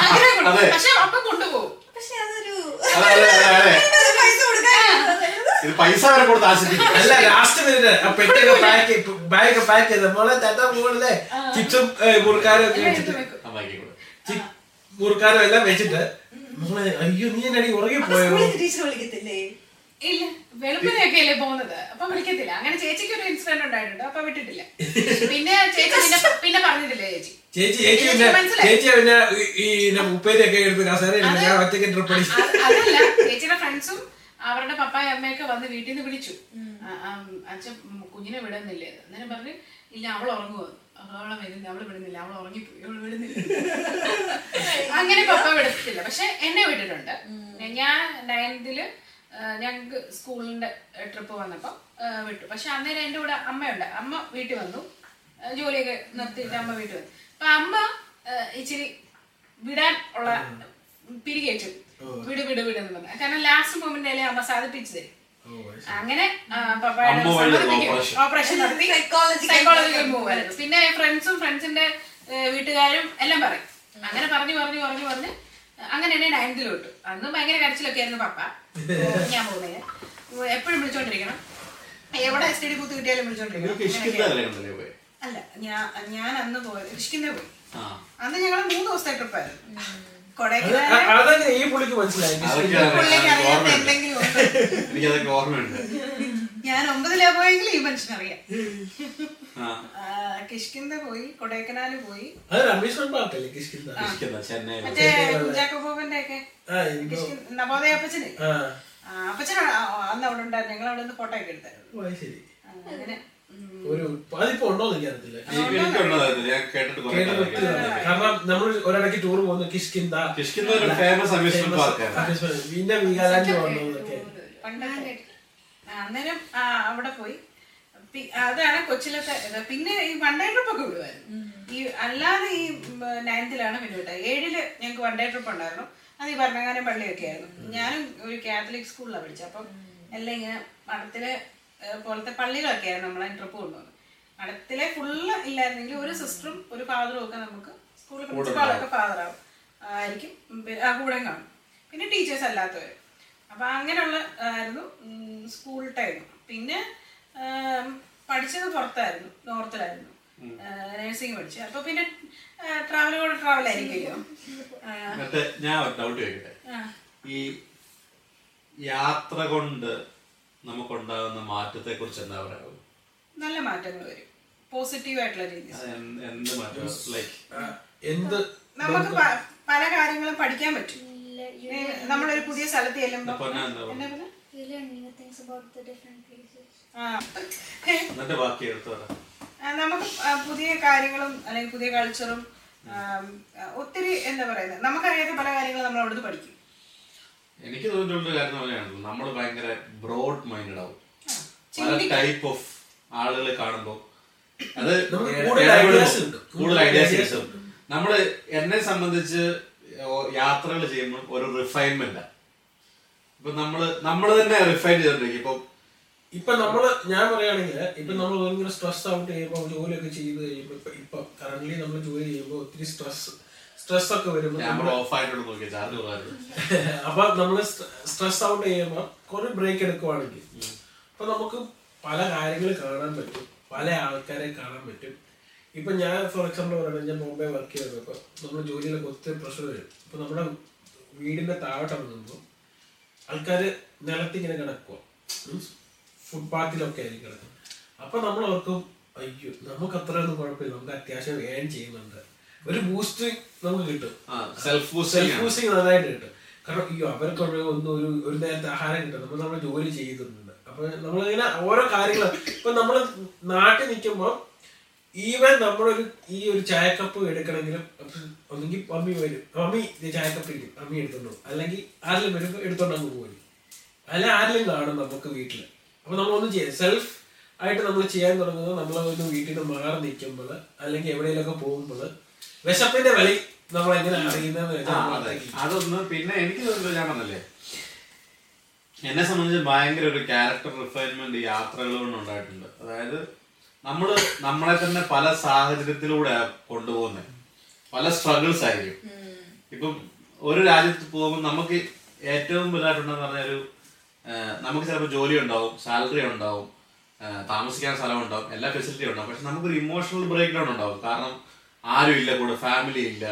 ആഗ്രഹം കൊടുക്കും. പക്ഷെ അപ്പം കൊണ്ടുപോകും.
പക്ഷെ അതൊരു
ഇത് പൈസ വരെ കൊടുത്ത് ആശ്രയിക്കും
അല്ല ലാസ്റ്റ് പെട്ടിയൊക്കെ പാക്ക് ബാഗൊക്കെ പാക്ക് ചെയ്ത് മോളെ തട്ടാ മുകളിലെ ചിപ്സും മുറുക്കാരും ഒക്കെ വെച്ചിട്ട്. മുറുക്കാരും എല്ലാം വെച്ചിട്ട് മോളെ അയ്യോ നീ എന്നടി ഉറങ്ങി പോയോ?
ടീച്ചർ വിളിക്കത്തില്ലേ?
ഇല്ല വെളുപ്പിനൊക്കെ അല്ലേ പോകുന്നത്. അപ്പൊ വിളിക്കത്തില്ല. അങ്ങനെ ചേച്ചിക്ക് ഒരു ഇൻസിഡന്റ് ഉണ്ടായിട്ടുണ്ട് അപ്പൊ വിട്ടിട്ടില്ല. പിന്നെ ചേച്ചി പിന്നെ പിന്നെ പറഞ്ഞിട്ടില്ല ചേച്ചി.
ചേച്ചി ചേച്ചി പിന്നെ. ചേച്ചി പിന്നെ ഈ- ഉപ്പേരിയൊക്കെ എടുത്ത് കസേര ഞാൻ ഒറ്റയ്ക്ക് ട്രിപ്പ് അടിച്ചു.
അതല്ല ചേച്ചിയുടെ ഫ്രണ്ട്സും അവരുടെ പപ്പായ അമ്മയൊക്കെ വന്ന് വീട്ടിൽ നിന്ന് വിളിച്ചു. അച്ഛൻ കുഞ്ഞിനെ വിടുന്നില്ലേ? അന്നേരം പറഞ്ഞു ഇല്ല അവൾ ഉറങ്ങുമോ അവളെ വരുന്നില്ല അവൾ വിടുന്നില്ല അവൾ ഉറങ്ങിപ്പോയി അവൾ വിടുന്നില്ല. അങ്ങനെ പപ്പ വിടത്തില്ല. പക്ഷെ എന്നെ വിട്ടിട്ടുണ്ട്. ഞാൻ നയൻത്തിൽ ഞങ്ങൾക്ക് സ്കൂളിന്റെ ട്രിപ്പ് വന്നപ്പോൾ വിട്ടു. പക്ഷെ അന്നേരം എന്റെ കൂടെ അമ്മയുണ്ട്. അമ്മ വീട്ടിൽ വന്നു. ജോലിയൊക്കെ നിർത്തിയിട്ട് അമ്മ വീട്ടിൽ വന്നു. അപ്പൊ അമ്മ ഇച്ചിരി വിടാൻ ഉള്ള പിരികേറ്റു വിട് വിട് വിട് എന്ന് പറഞ്ഞു. കാരണം ലാസ്റ്റ് മൊമെന്റിലെ അമ്മ സാധിപ്പിച്ചു തരും. അങ്ങനെ. ഓപ്പറേഷൻ നടത്തി. സൈക്കോളജിക്കൽ മൂവ് ആയിരുന്നു. പിന്നെ ഫ്രണ്ട്സും ഫ്രണ്ട്സിന്റെ വീട്ടുകാരും എല്ലാം പറയും. അങ്ങനെ പറഞ്ഞു പറഞ്ഞു പറഞ്ഞു പറഞ്ഞ്. അങ്ങനെ എന്നെ നയൻത്തിലോട്ട് അന്ന് ഭയങ്കര കരച്ചിലൊക്കെ ആയിരുന്നു പപ്പ. ഞാൻ പോകുന്നത് എപ്പോഴും വിളിച്ചോണ്ടിരിക്കണം. എവിടെ എസ് ടി ഡി ബൂത്ത് കിട്ടിയാലും വിളിച്ചോണ്ടിരിക്കണം അല്ല ഞാൻ ഞാൻ അന്ന് പോയി ഋഷിക്കുന്നേ പോയി
ആ.
അന്ന് ഞങ്ങൾ മൂന്ന് ദിവസത്തെ ട്രിപ്പായിരുന്നു
അത്
കൊടൈക്കനാൽ
ഈ പുള്ളിക്ക് മനസ്സിലായി.
അതൊക്കെയാണ്
പുള്ളിക്ക്
എനിക്ക്
അറിയാത്ത
ഓർമ്മയുണ്ട്. എനിക്കതൊക്കെ ഓർമ്മയുണ്ട്.
ഞാൻ ഒമ്പതിലാ പോയെങ്കിൽ ഈ മനുഷ്യനറിയാം.
ആ.
ആ, കിഷ്കിന്ത പോയി. കൊടൈക്കനാല് പോയി മറ്റേ കുഞ്ചാക്കോ ബോബന്റെ ഒക്കെ നവോദയ അപ്പച്ചന് അപ്പച്ചനാണ് അന്ന് അവിടെ ഉണ്ടായിരുന്നു. ഞങ്ങൾ അവിടെ നിന്ന് ഫോട്ടോ ഒക്കെ എടുത്തായിരുന്നു.
ഓ, ശരി.
അങ്ങനെ.
ഒരു അതിപ്പോ ഉണ്ടോ എന്ന് എനിക്കറിയത്തില്ല. കാരണം നമ്മൾ ഒരിടയ്ക്ക് ടൂർ പോകുന്നു. കിഷ്കിന്ത പിന്നെ വീഗാലാൻഡ് പോകുന്നതൊക്കെ
അന്നേരം അവിടെ പോയി. അതാണ് കൊച്ചിലത്തെ പിന്നെ ഈ വൺ ഡേ ട്രിപ്പ് ഒക്കെ വിടുമായിരുന്നു ഈ അല്ലാതെ ഈ നയൻത്തിലാണ് പിന്നെ വിട്ടത്. ഏഴിൽ ഞങ്ങൾക്ക് വൺ ഡേ ട്രിപ്പ് ഉണ്ടായിരുന്നു. അത് ഈ ഭരണകാലം പള്ളിയൊക്കെ ആയിരുന്നു. ഞാനും ഒരു കാത്തലിക് സ്കൂളിലാണ് പഠിച്ചത്. അപ്പം എല്ലാം ഇങ്ങനെ മഠത്തിലെ പോലത്തെ പള്ളികളൊക്കെ ആയിരുന്നു നമ്മളെ ട്രിപ്പ് കൊണ്ടുവന്നത് മഠത്തിലെ ഫുള്ള് ഇല്ലായിരുന്നെങ്കിൽ ഒരു സിസ്റ്ററും ഒരു ഫാദറും ഒക്കെ നമുക്ക് സ്കൂളിൽ പ്രിൻസിപ്പാളൊക്കെ ഫാദറാവും ആയിരിക്കും. ആ കൂടെ കാണും. പിന്നെ ടീച്ചേഴ്സ് അല്ലാത്തവർ അപ്പൊ അങ്ങനെയുള്ള ആയിരുന്നു സ്കൂൾ ടൈം പിന്നെ പഠിച്ചത് പുറത്തായിരുന്നു നോർത്തിലായിരുന്നു. നഴ്സിംഗ് പഠിച്ചു. അപ്പൊ പിന്നെ ട്രാവലോട് ട്രാവൽ ആയിരിക്കുമല്ലോ.
ഞാൻ ഡൗട്ട് ചോദിക്കട്ടെ? ഈ യാത്ര കൊണ്ട് നമുക്കുണ്ടാകുന്ന മാറ്റത്തെ കുറിച്ച് എന്താ പറയാ?
നല്ല മാറ്റങ്ങൾ വരും. പോസിറ്റീവ് ആയിട്ടുള്ള
എന്ത് മാറ്റം? ലൈക്ക്
എന്ത്
നമുക്ക് പല കാര്യങ്ങളും പഠിക്കാൻ പറ്റും. നമ്മളൊരു പുതിയ സ്ഥലത്ത് ചെല്ലുമ്പോ.
പൊന്നാ എന്താ?
എന്നാ പറഞ്ഞെ?
You learn new things about the different places.
ആ.
എന്നിട്ട് ബാക്കി എടുത്തു പറയാം
ആ, നമുക്ക് പുതിയ കാര്യങ്ങളും അല്ലെങ്കിൽ പുതിയ കൾച്ചറും ഒത്തിരി എന്താ പറയുന്നത് നമുക്കറിയാത്ത പല കാര്യങ്ങളും നമ്മൾ അവിടുന്ന് പഠിക്കും.
എനിക്ക് തോന്നിയിട്ടുള്ള കാര്യം പറഞ്ഞാണല്ലോ നമ്മൾ ഭയങ്കര ബ്രോഡ് മൈൻഡഡ് ആവും. പല ടൈപ്പ് ഓഫ് ആളുകളെ കാണുമ്പോൾ അത്
കൂടുതൽ
ഐഡിയാസ് കിട്ടും നമ്മൾ എന്നെ സംബന്ധിച്ച് യാത്രകൾ ചെയ്യുമ്പോൾ ഒരു റിഫൈൻമെന്റ് ഇപ്പൊ നമ്മൾ നമ്മൾ തന്നെ റിഫൈൻ ചെയ്തോണ്ടിരിക്കും. ഇപ്പൊ
ഇപ്പൊ നമ്മൾ ഞാൻ പറയുകയാണെങ്കിൽ ഇപ്പൊ നമ്മൾ ഭയങ്കര സ്ട്രെസ് ഔട്ട് ചെയ്യുമ്പോൾ ജോലിയൊക്കെ ചെയ്ത് കഴിയുമ്പോൾ ഇപ്പൊ ഇപ്പൊ കറന്റ് നമ്മൾ ജോലി ചെയ്യുമ്പോൾ ഒത്തിരി സ്ട്രെസ് സ്ട്രെസ് ഒക്കെ വരുമ്പോൾ അപ്പൊ നമ്മൾ സ്ട്രെസ് ഔട്ട് ചെയ്യുമ്പോൾ കുറെ ബ്രേക്ക് എടുക്കുവാണെങ്കിൽ അപ്പൊ നമുക്ക് പല കാര്യങ്ങൾ കാണാൻ പറ്റും. പല ആൾക്കാരെ കാണാൻ പറ്റും. ഇപ്പൊ ഞാൻ ഫോർ എക്സാമ്പിൾ പറയുന്നത് ഞാൻ മുംബൈ വർക്ക് ചെയ്തപ്പോൾ നമ്മൾ ജോലിയിലൊക്കെ ഒത്തിരി പ്രഷർ വരും. ഇപ്പൊ നമ്മുടെ വീടിന്റെ താഴോട്ട് ഇറങ്ങുമ്പോൾ ആൾക്കാർ നിലത്തിങ്ങനെ കിടക്കുക മീൻസ് ഫുട്പാത്തിലൊക്കെ ആയിരിക്കും കിടക്കുന്നത്. അപ്പൊ നമ്മൾ ഓർക്കും അയ്യോ നമുക്ക് അത്രയൊന്നും കുഴപ്പമില്ല. നമുക്ക് അത്യാവശ്യം ഏൺ ചെയ്യുന്നുണ്ട്. ഒരു ബൂസ്റ്റ് നമുക്ക് കിട്ടും.
Self self
self
boosting
boosting നന്നായിട്ട് കിട്ടും. കാരണം അയ്യോ അവർക്ക് ഒന്നും ഒരു ഒരു നേരത്തെ ആഹാരം കിട്ടും. നമ്മൾ നമ്മൾ ജോലി ചെയ്യുന്നുണ്ട് അപ്പൊ നമ്മളിങ്ങനെ ഓരോ കാര്യങ്ങൾ ഇപ്പൊ നമ്മൾ നാട്ടിൽ നിൽക്കുമ്പോൾ ഈവൻ നമ്മളൊരു ഈ ഒരു ചായക്കപ്പ് എടുക്കണമെങ്കിലും ഒന്നെങ്കിൽ മമ്മി വരും. മമ്മി ഇത് ചായക്കപ്പ് ഇരിക്കും മമ്മി എടുത്തോണ്ട് അല്ലെങ്കിൽ ആരെങ്കിലും വരുമ്പോൾ എടുത്തോണ്ട് അങ്ങ് പോയി അല്ല ആരെങ്കിലും കാണും നമുക്ക് വീട്ടിൽ അപ്പൊ നമ്മളൊന്നും ചെയ്യാം സെൽഫ് ആയിട്ട് നമ്മൾ ചെയ്യാൻ തുടങ്ങുന്നത് നമ്മൾ ഒന്ന് വീട്ടിൽ നിന്ന് മാറി നിൽക്കുമ്പോൾ അല്ലെങ്കിൽ എവിടെയെങ്കിലൊക്കെ പോകുമ്പോൾ വിശപ്പിന്റെ വെളി നമ്മൾ എങ്ങനെ അറിയുന്നത്
അതൊന്ന് പിന്നെ എനിക്ക് തോന്നുന്നു ഞാൻ പറഞ്ഞല്ലേ? എന്നെ സംബന്ധിച്ച് ഭയങ്കര ഒരു ക്യാരക്ടർ റിഫൈൻമെന്റ് യാത്രകൾ കൊണ്ട് ഉണ്ടായിട്ടുണ്ട്. അതായത് നമ്മൾ നമ്മളെ തന്നെ പല സാഹചര്യത്തിലൂടെ കൊണ്ടുപോകുന്നത് പല സ്ട്രഗിൾസ് ആയിരിക്കും. ഇപ്പം ഒരു രാജ്യത്ത് പോകുമ്പോൾ നമുക്ക് ഏറ്റവും വലുതായിട്ടുണ്ടെന്ന് പറഞ്ഞ ഒരു നമുക്ക് ചിലപ്പോൾ ജോലി ഉണ്ടാവും സാലറി ഉണ്ടാവും താമസിക്കാൻ സ്ഥലം ഉണ്ടാവും എല്ലാ ഫെസിലിറ്റിയും ഉണ്ടാവും. പക്ഷെ നമുക്കൊരു ഇമോഷണൽ ബ്രേക്ക് ഡൗൺ ഉണ്ടാവും. കാരണം ആരും ഇല്ല കൂടെ ഫാമിലി ഇല്ല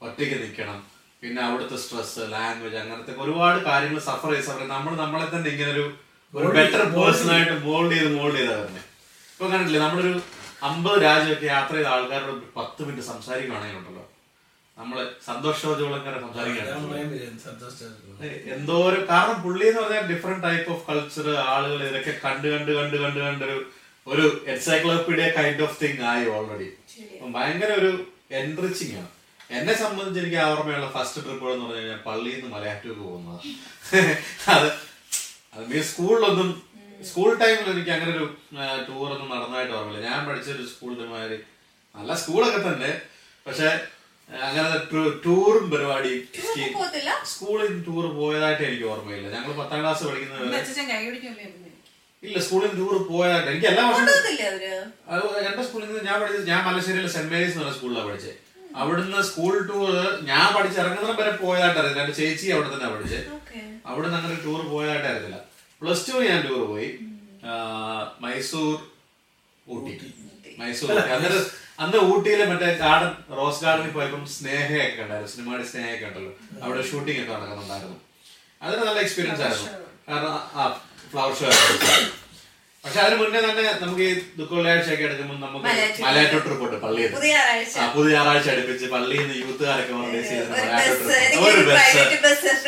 ഒറ്റയ്ക്ക് നിൽക്കണം. പിന്നെ അവിടുത്തെ സ്ട്രെസ് ലാംഗ്വേജ് അങ്ങനത്തെ ഒരുപാട് കാര്യങ്ങൾ സഫർ ചെയ്ത് സഫർ നമ്മൾ നമ്മളെ തന്നെ ഇങ്ങനെ ഒരു ഒരു ബെറ്റർ പേഴ്സൺ ആയിട്ട് മോൾഡ് ചെയ്ത് മോൾഡ് ചെയ്താ തന്നെ ഇപ്പൊ കണ്ടില്ലേ നമ്മളൊരു അമ്പത് രാജ്യമൊക്കെ യാത്ര ചെയ്ത ആൾക്കാരോട് പത്ത് മിനിറ്റ് സംസാരിക്കുകയാണെങ്കിൽ ഉണ്ടല്ലോ. നമ്മൾ സന്തോഷോജോളങ്ങനെ സംസാരിക്കുകയാണ്. എന്തോ ഒരു കാരണം പുള്ളി എന്ന് പറഞ്ഞാൽ ഡിഫറെന്റ് ടൈപ്പ് ഓഫ് കൾച്ചർ ആളുകൾ ഇതൊക്കെ കണ്ട് കണ്ട് കണ്ട് കണ്ട് കണ്ടൊരു ഒരു എൻസൈക്ലോപീഡിയ കൈൻഡ് ഓഫ് തിങ് ആയി ഓൾറെഡി ഭയങ്കര ഒരു എൻറിച്ചിങ് ആണ്. എന്നെ സംബന്ധിച്ച് എനിക്ക് ഓർമ്മയുള്ള ഫസ്റ്റ് ട്രിപ്പ് എന്ന് പറഞ്ഞു കഴിഞ്ഞാൽ പള്ളിയിൽ നിന്ന് മലയാറ്റൂർക്ക് പോകുന്നത്. അത് അത് സ്കൂളിലൊന്നും സ്കൂൾ ടൈമിൽ എനിക്ക് അങ്ങനെ ഒരു ടൂർ ഒന്നും നടന്നതായിട്ട് ഓർമ്മയില്ല. ഞാൻ പഠിച്ച ഒരു സ്കൂളിന്റെ മാതിരി നല്ല സ്കൂളൊക്കെ തന്നെ. പക്ഷെ അങ്ങനെ ടൂറും പരിപാടി സ്കൂളിൽ ടൂർ പോയതായിട്ട് എനിക്ക് ഓർമ്മയില്ല. ഞങ്ങൾ പത്താം ക്ലാസ് പഠിക്കുന്നത് വരെ
അച്ഛൻ കൈ പിടിക്കല്ലേ
ഇല്ല സ്കൂളിൽ ടൂർ പോയതായിട്ട് എനിക്ക് എല്ലാ വർഷവും അത് എന്റെ സ്കൂളിൽ നിന്ന് ഞാൻ പഠിച്ചത് ഞാൻ മലശ്ശേരിയിലെ സെന്റ് മേരീസ് എന്ന് പറഞ്ഞ സ്കൂളിലാണ് പഠിച്ചത് അവിടുന്ന് സ്കൂൾ ടൂർ ഞാൻ പഠിച്ച ഇറങ്ങുന്ന വരെ പോയതായിട്ട് അറിയില്ല എന്റെ ചേച്ചി അവിടെ തന്നെ പഠിച്ചത്
ഓക്കെ.
അവിടെ നിന്ന് അങ്ങനെ ടൂർ പോയതായിട്ട് അറിയത്തില്ല പ്ലസ് ടു ഞാൻ ടൂർ പോയി. മൈസൂർ ഊട്ടി. മൈസൂർ അങ്ങനെ അന്ന് ഊട്ടിയിലെ മറ്റേ ഗാർഡൻ റോസ് ഗാർഡനിൽ പോയപ്പോൾ സ്നേഹയൊക്കെ ഉണ്ടായിരുന്നു സിനിമയുടെ സ്നേഹയൊക്കെ ഉണ്ടല്ലോ അവിടെ ഷൂട്ടിംഗ് ഒക്കെ നടക്കുന്നുണ്ടായിരുന്നു. അതൊരു നല്ല എക്സ്പീരിയൻസ് ആയിരുന്നു. കാരണം ആ ഫ്ലവർ ഷോ പക്ഷെ അതിന് മുന്നേ തന്നെ നമുക്ക് ഈ ദുഃഖവെള്ളിയാഴ്ചയൊക്കെ എടുക്കുമ്പോൾ നമുക്ക് മലയാറ്റോ ട്രിപ്പ് ഉണ്ട് പള്ളിയിൽ. ആ, പുതിയ ഞായറാഴ്ച അടുപ്പിച്ച് പള്ളിയിൽ നിന്ന് യൂത്തുകാരൊക്കെ ഓർഗനൈസ് ചെയ്ത
ഒരു ബസ്,
ട്രിപ്പ്.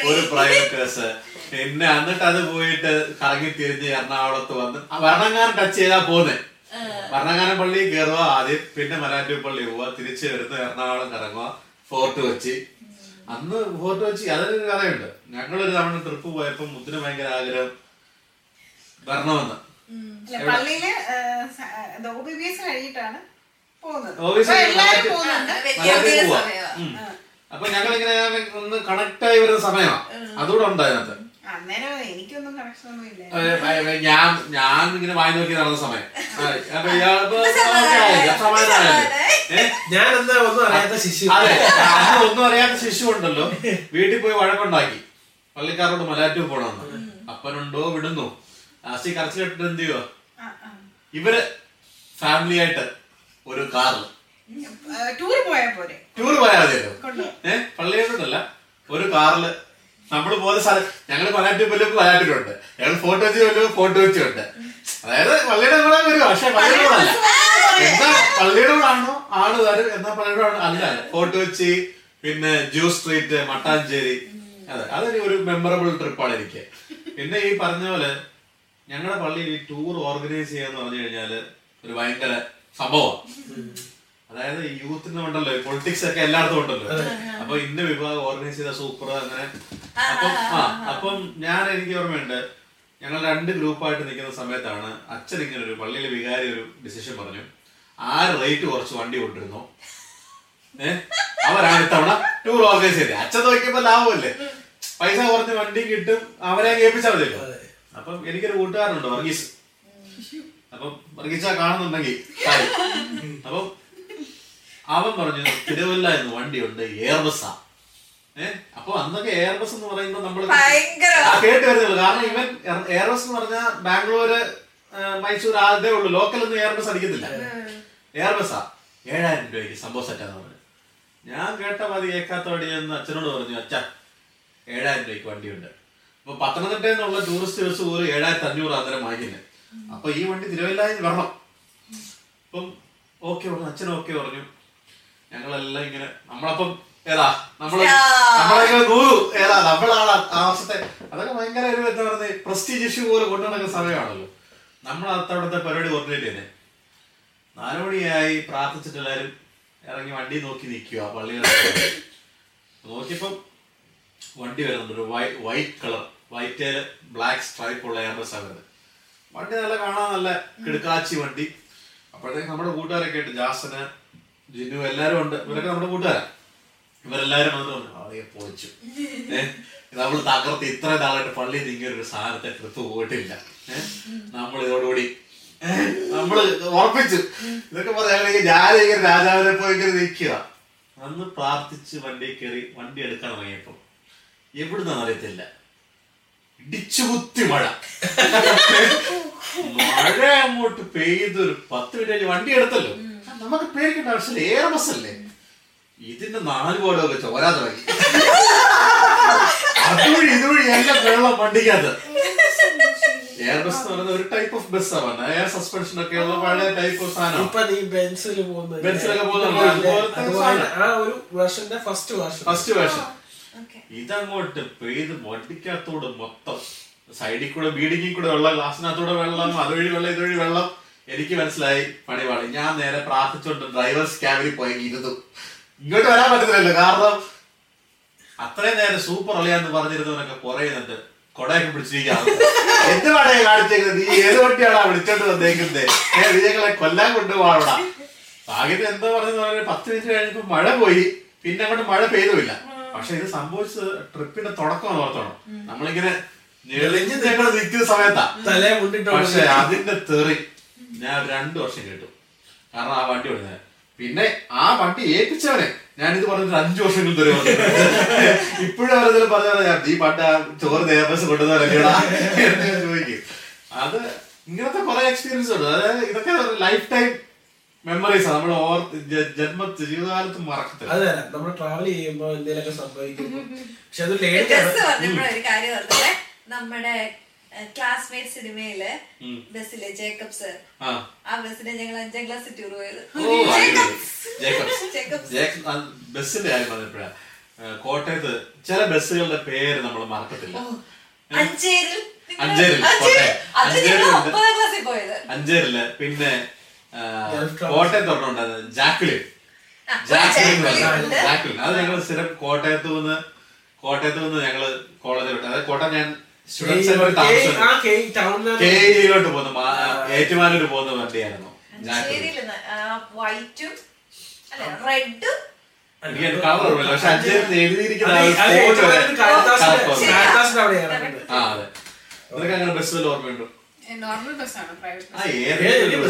ഒരു ബസ് പ്രൈവറ്റ് ബസ് പിന്നെ എന്നിട്ട് അത് പോയിട്ട് കറങ്ങി തിരിഞ്ഞ് എറണാകുളത്ത് വന്ന് ഭരണങ്ങാനം ടച്ച് ചെയ്താ പോന്നെ. ഭരണങ്ങാനം പള്ളി കയറുക ആദ്യം പിന്നെ മലയാറ്റൂർ പള്ളി പോവുക തിരിച്ച് വരുന്ന എറണാകുളം കറങ്ങുക ഫോർട്ട് കൊച്ചി. അന്ന് ഫോർട്ട് കൊച്ചി അതൊരു കഥയുണ്ട് ഞങ്ങളൊരു തവണ ട്രിപ്പ് പോയപ്പോൾ മുത്തിന് ഭയങ്കര ആഗ്രഹം. വരണമെന്ന്.
പള്ളിയിൽ ബി ബി എസ് കഴിഞ്ഞിട്ടാണ്.
അപ്പൊ ഞങ്ങൾ ഇങ്ങനെ ഒന്ന് കണക്ട് ആയി വരുന്ന സമയമാണ് അതുകൂടെ ഉണ്ട് അതിനകത്ത്. ഞാൻ ഞാൻ ഇങ്ങനെ വായി നോക്കി നടന്ന സമയം. അപ്പൊ? സമാധാനമായില്ലേ?
ഞാൻ എന്താ ഒന്നും അറിയാത്ത ശിശു?
അതെ. ഒന്നും അറിയാത്ത ശിശു ഉണ്ടല്ലോ. വീട്ടിൽ പോയി വഴക്കുണ്ടാക്കി. പള്ളിക്കാരോട് മലയാറ്റൂർ പോണെന്ന് അപ്പനുണ്ടോ വിടുന്നു. ലാസ്റ്റ് കരച്ചിലിട്ടിട്ട് എന്ത്
ആ.
ഇവർ ഫാമിലി ആയിട്ട് ഒരു കാറിൽ
ടൂർ പോയാ പോരെ?
ടൂർ പോയാൽ മതിയല്ലോ ഏഹ് പള്ളിയോട്ടല്ല ഒരു കാറിൽ നമ്മൾ പോകുന്ന സ്ഥലം ഞങ്ങൾ പോലും പലാറ്റൂരുണ്ട് ഞങ്ങൾ ഫോട്ടോ വെച്ച് വല്ലതും ഫോട്ടോ വെച്ചുണ്ട് അതായത് പള്ളിയുടെ കൂടെ വരും പക്ഷെ പള്ളിയോടല്ല എന്താ അല്ല എന്നാ പള്ളിയുടെ കൂടെ ആണോ ആൾ വരും എന്നാ പള്ളിയുടെ അല്ല. ഫോട്ടോ വെച്ച് പിന്നെ ജ്യൂസ് സ്ട്രീറ്റ് മട്ടാഞ്ചേരി. അതെ അതൊരു ഒരു മെമ്മറബിൾ ട്രിപ്പാണ് എനിക്ക്. പിന്നെ ഈ പറഞ്ഞ പോലെ ഞങ്ങളുടെ പള്ളിയിൽ ഈ ടൂർ ഓർഗനൈസ് ചെയ്യാന്ന് പറഞ്ഞു കഴിഞ്ഞാൽ ഒരു ഭയങ്കര സംഭവമാണ് അതായത് യൂത്തിന് ഉണ്ടല്ലോ പൊളിറ്റിക്സ് ഒക്കെ എല്ലായിടത്തും ഉണ്ടല്ലോ. അപ്പൊ ഇന്ന വിഭാഗം ഓർഗനൈസ് ചെയ്ത സൂപ്പർ അങ്ങനെ. അപ്പം ആ അപ്പം ഞാൻ എനിക്ക് ഓർമ്മയുണ്ട് ഞങ്ങൾ രണ്ട് ഗ്രൂപ്പായിട്ട് നിൽക്കുന്ന സമയത്താണ് അച്ഛൻ ഇങ്ങനെ ഒരു പള്ളിയിലെ വികാരി ഒരു ഡിസിഷൻ പറഞ്ഞു. ആര് റേറ്റ് കുറച്ച് വണ്ടി കൊണ്ടിരുന്നു ഏഹ് അവരാണ് ഇത്തവണ ടൂർ ഓർഗനൈസ് ചെയ്തത്. അച്ഛൻ നോക്കിയപ്പോ ലാഭമല്ലേ? പൈസ കുറച്ച് വണ്ടി കിട്ടും അവരെ കേൾപ്പിച്ചാൽ മതിയല്ലോ. അപ്പം എനിക്കൊരു കൂട്ടുകാരനുണ്ട് വർഗീസ്. അപ്പം വർഗീസ കാണുന്നുണ്ടെങ്കിൽ. അപ്പം അവൻ പറഞ്ഞു തിരുവല്ല എന്ന് വണ്ടിയുണ്ട് എയർ ബസ്സാ ഏഹ് അപ്പൊ അന്നൊക്കെ എയർ ബസ് എന്ന് പറയുമ്പോൾ നമ്മൾ കേട്ട് വരുന്നുള്ളൂ. കാരണം ഇവൻ എയർ ബസ് എന്ന് പറഞ്ഞാൽ ബാംഗ്ലൂര് മൈസൂർ ആദ്യമേ ഉള്ളൂ. ലോക്കൽ ഒന്നും എയർ ബസ് അടിക്കത്തില്ല. എയർ ബസ്സാ ഏഴായിരം രൂപയ്ക്ക് സംഭവം സെറ്റാന്ന് പറഞ്ഞു. ഞാൻ കേട്ട മതി വണ്ടി എന്ന് അച്ഛനോട് പറഞ്ഞു അച്ഛ ഏഴായിരം രൂപയ്ക്ക് വണ്ടിയുണ്ട്. അപ്പൊ പത്തനംതിട്ട നിന്നുള്ള ടൂറിസ്റ്റ് ബസ് പോലും ഏഴായിരത്തി അഞ്ഞൂറ് അന്നേരം വാങ്ങിക്കുന്നത് അപ്പൊ ഈ വണ്ടി തിരുവല്ലായി വരണം. അപ്പം ഓക്കെ പറഞ്ഞു അച്ഛനും ഓക്കെ പറഞ്ഞു. ഞങ്ങളെല്ലാം ഇങ്ങനെ നമ്മളപ്പം ഏതാ നമ്മൾ നമ്മളെ നൂറു ഏതാ നമ്മളാണ് ആ വർഷത്തെ അതൊക്കെ ഭയങ്കര ഒരു എന്താ പറയുന്നത് പ്രസ്റ്റീജ് ഇഷ്യൂ പോലെ കൊണ്ടുനടക്കുന്ന സമയമാണല്ലോ. നമ്മൾ അത്തവിടുത്തെ പരിപാടി കോർഡിനേറ്റ് ചെയ്യുന്നത് നാലുമണിയായി പ്രാർത്ഥിച്ചിട്ട് എല്ലാവരും ഇറങ്ങി വണ്ടി നോക്കി നിൽക്കുക പള്ളിയുടെ നോക്കിയപ്പം വണ്ടി വരുന്നുണ്ട് ഒരു white colour white black stripe ഉള്ള എയർബസ് ആണ് വണ്ടി നല്ല കാണാൻ നല്ല കിടുക്കാച്ചി വണ്ടി. അപ്പോഴത്തേക്ക് നമ്മുടെ കൂട്ടുകാരൊക്കെ ഉണ്ട്. ജാസന് ജിനു എല്ലാരും ഉണ്ട്. ഇവരൊക്കെ നമ്മുടെ കൂട്ടുകാരാ. ഇവരെല്ലാരും വന്നിട്ട് പറഞ്ഞു പൊളിച്ചു. നമ്മൾ തകർത്ത് ഇത്ര നാളായിട്ട് പള്ളി നീങ്ങിയ ഒരു സാധനത്തെ ട്രിപ്പ് പോയിട്ടില്ല. നമ്മൾ ഇതോടുകൂടി ഏഹ് നമ്മൾ ഉറപ്പിച്ചു. ഇതൊക്കെ പറയാണെങ്കിൽ ഞാനിങ്ങനെ രാജാവിനെ പോയി നിൽക്കുക. അന്ന് പ്രാർത്ഥിച്ച് വണ്ടി കയറി വണ്ടി എടുക്കാൻ ഇറങ്ങിയപ്പോ എവിടുന്നറിയത്തില്ല ഇടിച്ചുകുത്തി മഴ. മഴ അങ്ങോട്ട് പെയ്ത് ഒരു പത്ത് മിനിറ്റ് കഴിഞ്ഞ് വണ്ടി എടുത്തല്ലോ. നമുക്ക് പേടിക്കേണ്ട ആവശ്യമില്ല. ഏറെ ബസ്സല്ലേ? ഇതിന്റെ നാല് പാടൊക്കെ ചോരാ തുടങ്ങി അതുവഴി ഇതുവഴി എല്ലാം വെള്ളം വണ്ടിക്കകത്ത്. എയർ ബസ് എന്ന് പറയുന്നത് ഒരു ടൈപ്പ് ഓഫ് ബസ്സാണ് എയർ സസ്പെൻഷൻ ഒക്കെ ഉള്ള പഴയ ടൈപ്പ് ഓഫ് സാധനം.
ഇപ്പൊ നീ ബെൻസിൽ പോകുന്നത്
ബെൻസിലൊക്കെ പോകുന്നുണ്ട്. അതുപോലത്തെ
ആ ഒരു വേർഷന്റെ ഫസ്റ്റ് വേർഷൻ
ഫസ്റ്റ് വേർഷൻ ഇതങ്ങോട്ട് പെയ്ത് വണ്ടിക്കകത്തൂടെ മൊത്തം സൈഡിൽ കൂടെ ബീഡിങ്ങിൽ കൂടെ വെള്ളം ഗ്ലാസിനകത്തൂടെ വെള്ളം അതുവഴി വെള്ളം ഇതുവഴി വെള്ളം. എനിക്ക് മനസ്സിലായി പണിപാളി. ഞാൻ നേരെ പ്രാർത്ഥിച്ചോണ്ട് ഡ്രൈവേഴ്സ് ക്യാബിൽ പോയി ഇരുന്നു. ഇങ്ങോട്ട് വരാൻ പറ്റത്തില്ലല്ലോ കാരണം അത്രയും നേരം സൂപ്പർ അളിയാന്ന് പറഞ്ഞിരുന്നവനൊക്കെ പുറയുന്നുണ്ട് കൊടയൊക്കെ പിടിച്ചിരിക്കാം എന്ത് പടയെ കാണിച്ചേക്കുന്നത്? നീ ഏത് വണ്ടിയാണോ വിളിച്ചോണ്ട് വന്നേക്കുന്നത് ഞങ്ങളെ കൊല്ലാൻ കൊണ്ടുപോകണ ഭാഗ്യത്തിന് എന്തോ പറഞ്ഞു പത്ത് മിനിറ്റ് കഴിഞ്ഞപ്പോ മഴ പോയി. പിന്നെ അങ്ങോട്ട് മഴ പെയ്തുമില്ല. പക്ഷെ ഇത് സംഭവിച്ചത് ട്രിപ്പിന്റെ തുടക്കം ഓർത്തണം. നമ്മളിങ്ങനെ ഞെളിഞ്ഞ് ഞങ്ങൾ നിൽക്കുന്ന സമയത്താ.
തലേ മുണ്ടിട്ട്
പക്ഷെ അതിന്റെ തെറി ഞാൻ രണ്ടു വർഷം കേട്ടു. കാരണം ആ വണ്ടി ഓടുന്നത് പിന്നെ ആ വണ്ടി ഏൽപ്പിച്ചവനെ ഞാൻ ഇത് പറഞ്ഞിട്ട് അഞ്ചു വർഷങ്ങൾ തെറി ഇപ്പോഴും അവരെന്തെങ്കിലും പറഞ്ഞാൽ ഞാൻ ഈ പണ്ട് ആ ചോറ് നേർബസ് കൊണ്ടുവന്നല്ലേടാ എന്ന് ചോദിക്കും. അത് ഇങ്ങനത്തെ കുറെ എക്സ്പീരിയൻസ് ഉണ്ട്. അതായത് ഇതൊക്കെ ലൈഫ് ടൈം മെമ്മറീസ് നമ്മൾ ഓർ ജന്മ ജീവിതകാലത്ത് മറക്കത്തില്ല.
അതെ നമ്മൾ ട്രാവൽ ചെയ്യുമ്പോ എന്തെങ്കിലുമൊക്കെ സംഭവിക്കും. പക്ഷെ അത്
ഒരു കാര്യം നമ്മുടെ ക്ലാസ്മേറ്റ് സിനിമയിൽ ബസ്സിലെ ജേക്കബ്സ്
ആ.
ആ ബസ്സിലെ ഞങ്ങൾ അഞ്ചാം ക്ലാസ് ടൂർ പോയത്.
ബസ്സിന്റെ കാര്യം പറഞ്ഞപ്പോഴാ. കോട്ടയത്ത് ചില ബസ്സുകളുടെ പേര് നമ്മൾ മറക്കത്തില്ല.
അഞ്ചേരിൽ. അഞ്ചേരി
അഞ്ചേരിൽ,
അഞ്ചേരിൽ
പിന്നെ. കോട്ടയത്ത് ഒരെണ്ണം ജാക്ലിൻ ജാക്ലിൻ
ജാക്ലിൻ
അത് ഞങ്ങൾ സ്ഥിരം കോട്ടയത്ത് നിന്ന് കോട്ടയത്ത് നിന്ന് ഞങ്ങൾ കോളേജിൽ വിട്ടു. അതായത് കോട്ടയം ഞാൻ സ്റ്റുഡൻസ്
ആ കെ
ജിയിലോട്ട് പോകുന്നു ഏറ്റുമാനൂര് പോകുന്ന വണ്ടിയായിരുന്നു. ജാക്ലിൻ
അഞ്ചേരിയിൽ വൈറ്റും അല്ല റെഡും.
എനിക്ക് കളർ ഓർമ്മയില്ല. പക്ഷെ അഞ്ചേരിൽ എഴുതിയിരിക്കുന്ന ആ ഒരു
അത്
spot വരെ
ഏറ്റുമാനൂർ കാളിദാസിന്റെ-
correct ഓർമ്മ.
കാളിദാസിന്റെ
ആ അതെ. നിനക്ക് അങ്ങനെ ബസ് വല്ല ഓർമ്മയുണ്ടോ.
നോർമൽ ബസ്സാണ് പ്രൈവറ്റ്
ആ
ഏത്
ഏത്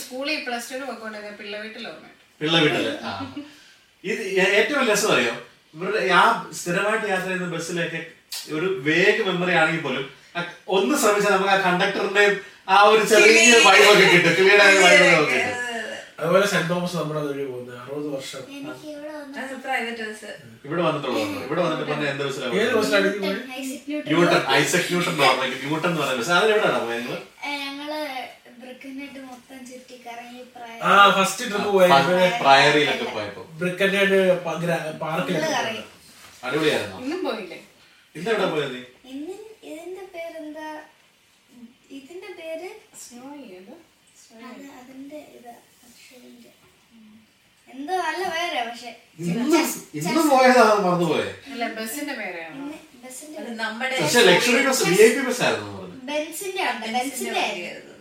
സ്കൂളിൽ പ്ലസ് ടു പോയിക്കൊണ്ടിരുന്ന പിള്ള വീട്ടിൽ ഓർമ്മ?
പിള്ള വീട്ടിൽ ഇത് ഏറ്റവും രസം അറിയോ? ഇവരുടെ ആ സ്ഥിരമായിട്ട് യാത്ര ചെയ്യുന്ന ബസ്സിലൊക്കെ ഒരു വേഗ മെമ്മറി ആണെങ്കിൽ പോലും ഒന്ന് ശ്രമിച്ചാൽ നമുക്ക് ആ കണ്ടക്ടറിന്റെ ആ ഒരു ചെറിയ വൈബൊക്കെ കിട്ടും. ക്ലിയർ ആയ വൈബൊക്കെ
അതുപോലെ സെന്റ് തോമസ് നമ്മുടെ അതുവഴി പോകുന്നത് വർഷം.
പ്രൈവറ്റ് ബസ്
ഇവിടെ വന്നിട്ടുള്ളത് ഇവിടെ വന്നിട്ട് പറഞ്ഞ എന്ത്
ഏത്
ബസ്സിലാണ്
ബസ്സിലാണ് പോയി
Isaac Newton
Newton Isaac Newton എന്ന് ന്യൂട്ടൺ എന്ന് പറയുന്നത് പോയത്
നിങ്ങൾ?
ആ ഫസ്റ്റ് ട്രിപ്പ് പോയത്
പ്രയറിയിലൊക്കെ പോയപ്പോ.
ബ്രിക്കന്റെ പാർക്കിലൊക്കെ
കറങ്ങി.
അടിപൊളിയായിരുന്നു?
ഇന്നും പോയില്ലേ?
ഇന്ന് എവിടെ പോയത് നീ?
ഇന്ന് ഇതിന്റെ പേരെന്താ? ഇതിന്റെ പേര്
സ്നോ
അതിന്റെ ഇത് അക്ഷരന്റെ എന്തോ നല്ല വേറെ പക്ഷെ.
ഇന്ന് ഇന്ന് പോയതാണ് മറന്നുപോയെ.
അല്ല ബസ്സിന്റെ പേരാണ്?
ഇന്ന് ബസ്സിന്റെ
അത് നമ്മുടെ
പക്ഷെ luxury bus V I P bus ആയിരുന്നു പറഞ്ഞു.
ബെൻസിന്റെ ഉണ്ട് ബെൻസിന്റെ ആയിരുന്നു.